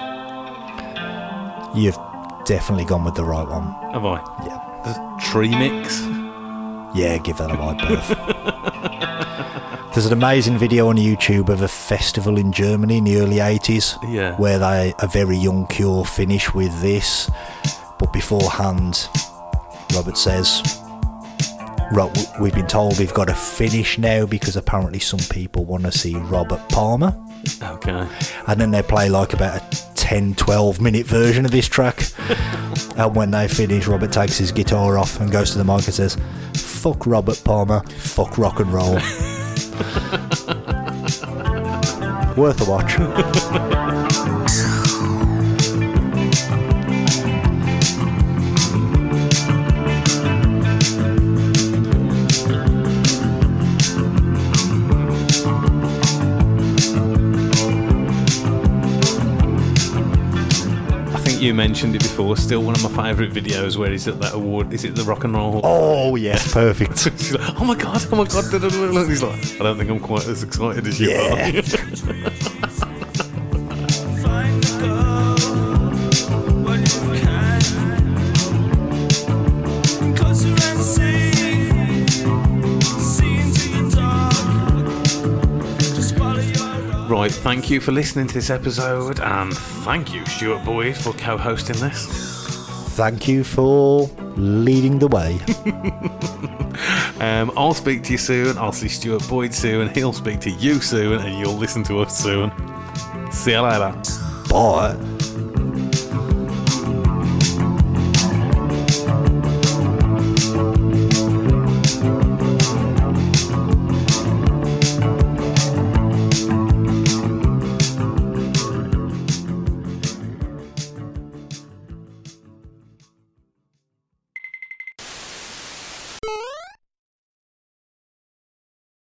You've definitely gone with the right one.
Have I?
Yeah.
The tree mix.
Yeah, give that a wide berth. There's an amazing video on YouTube of a festival in Germany in the early 80s
Yeah.
where they a very young Cure finish with this. But beforehand, Robert says, "Ro- We've been told we've got to finish now because apparently some people want to see Robert Palmer.
Okay.
And then they play like about a 10 12 minute version of this track. and when they finish, Robert takes his guitar off and goes to the mic and says, Fuck Robert Palmer, fuck rock and roll. Worth a watch.
you mentioned it before. Still one of my favourite videos where he's at that award. Is it the Rock and Roll? Hall?
Oh, yes, perfect.
Like, oh my god, oh my god. da, da, da, da." He's like, I don't think I'm quite as excited as you
Yeah.
are. Right, thank you for listening to this episode, and thank you, Stuart Boyd, for co hosting this.
Thank you for leading the way.
Um, I'll speak to you soon. I'll see Stuart Boyd soon. He'll speak to you soon, and you'll listen to us soon. See you later.
Bye.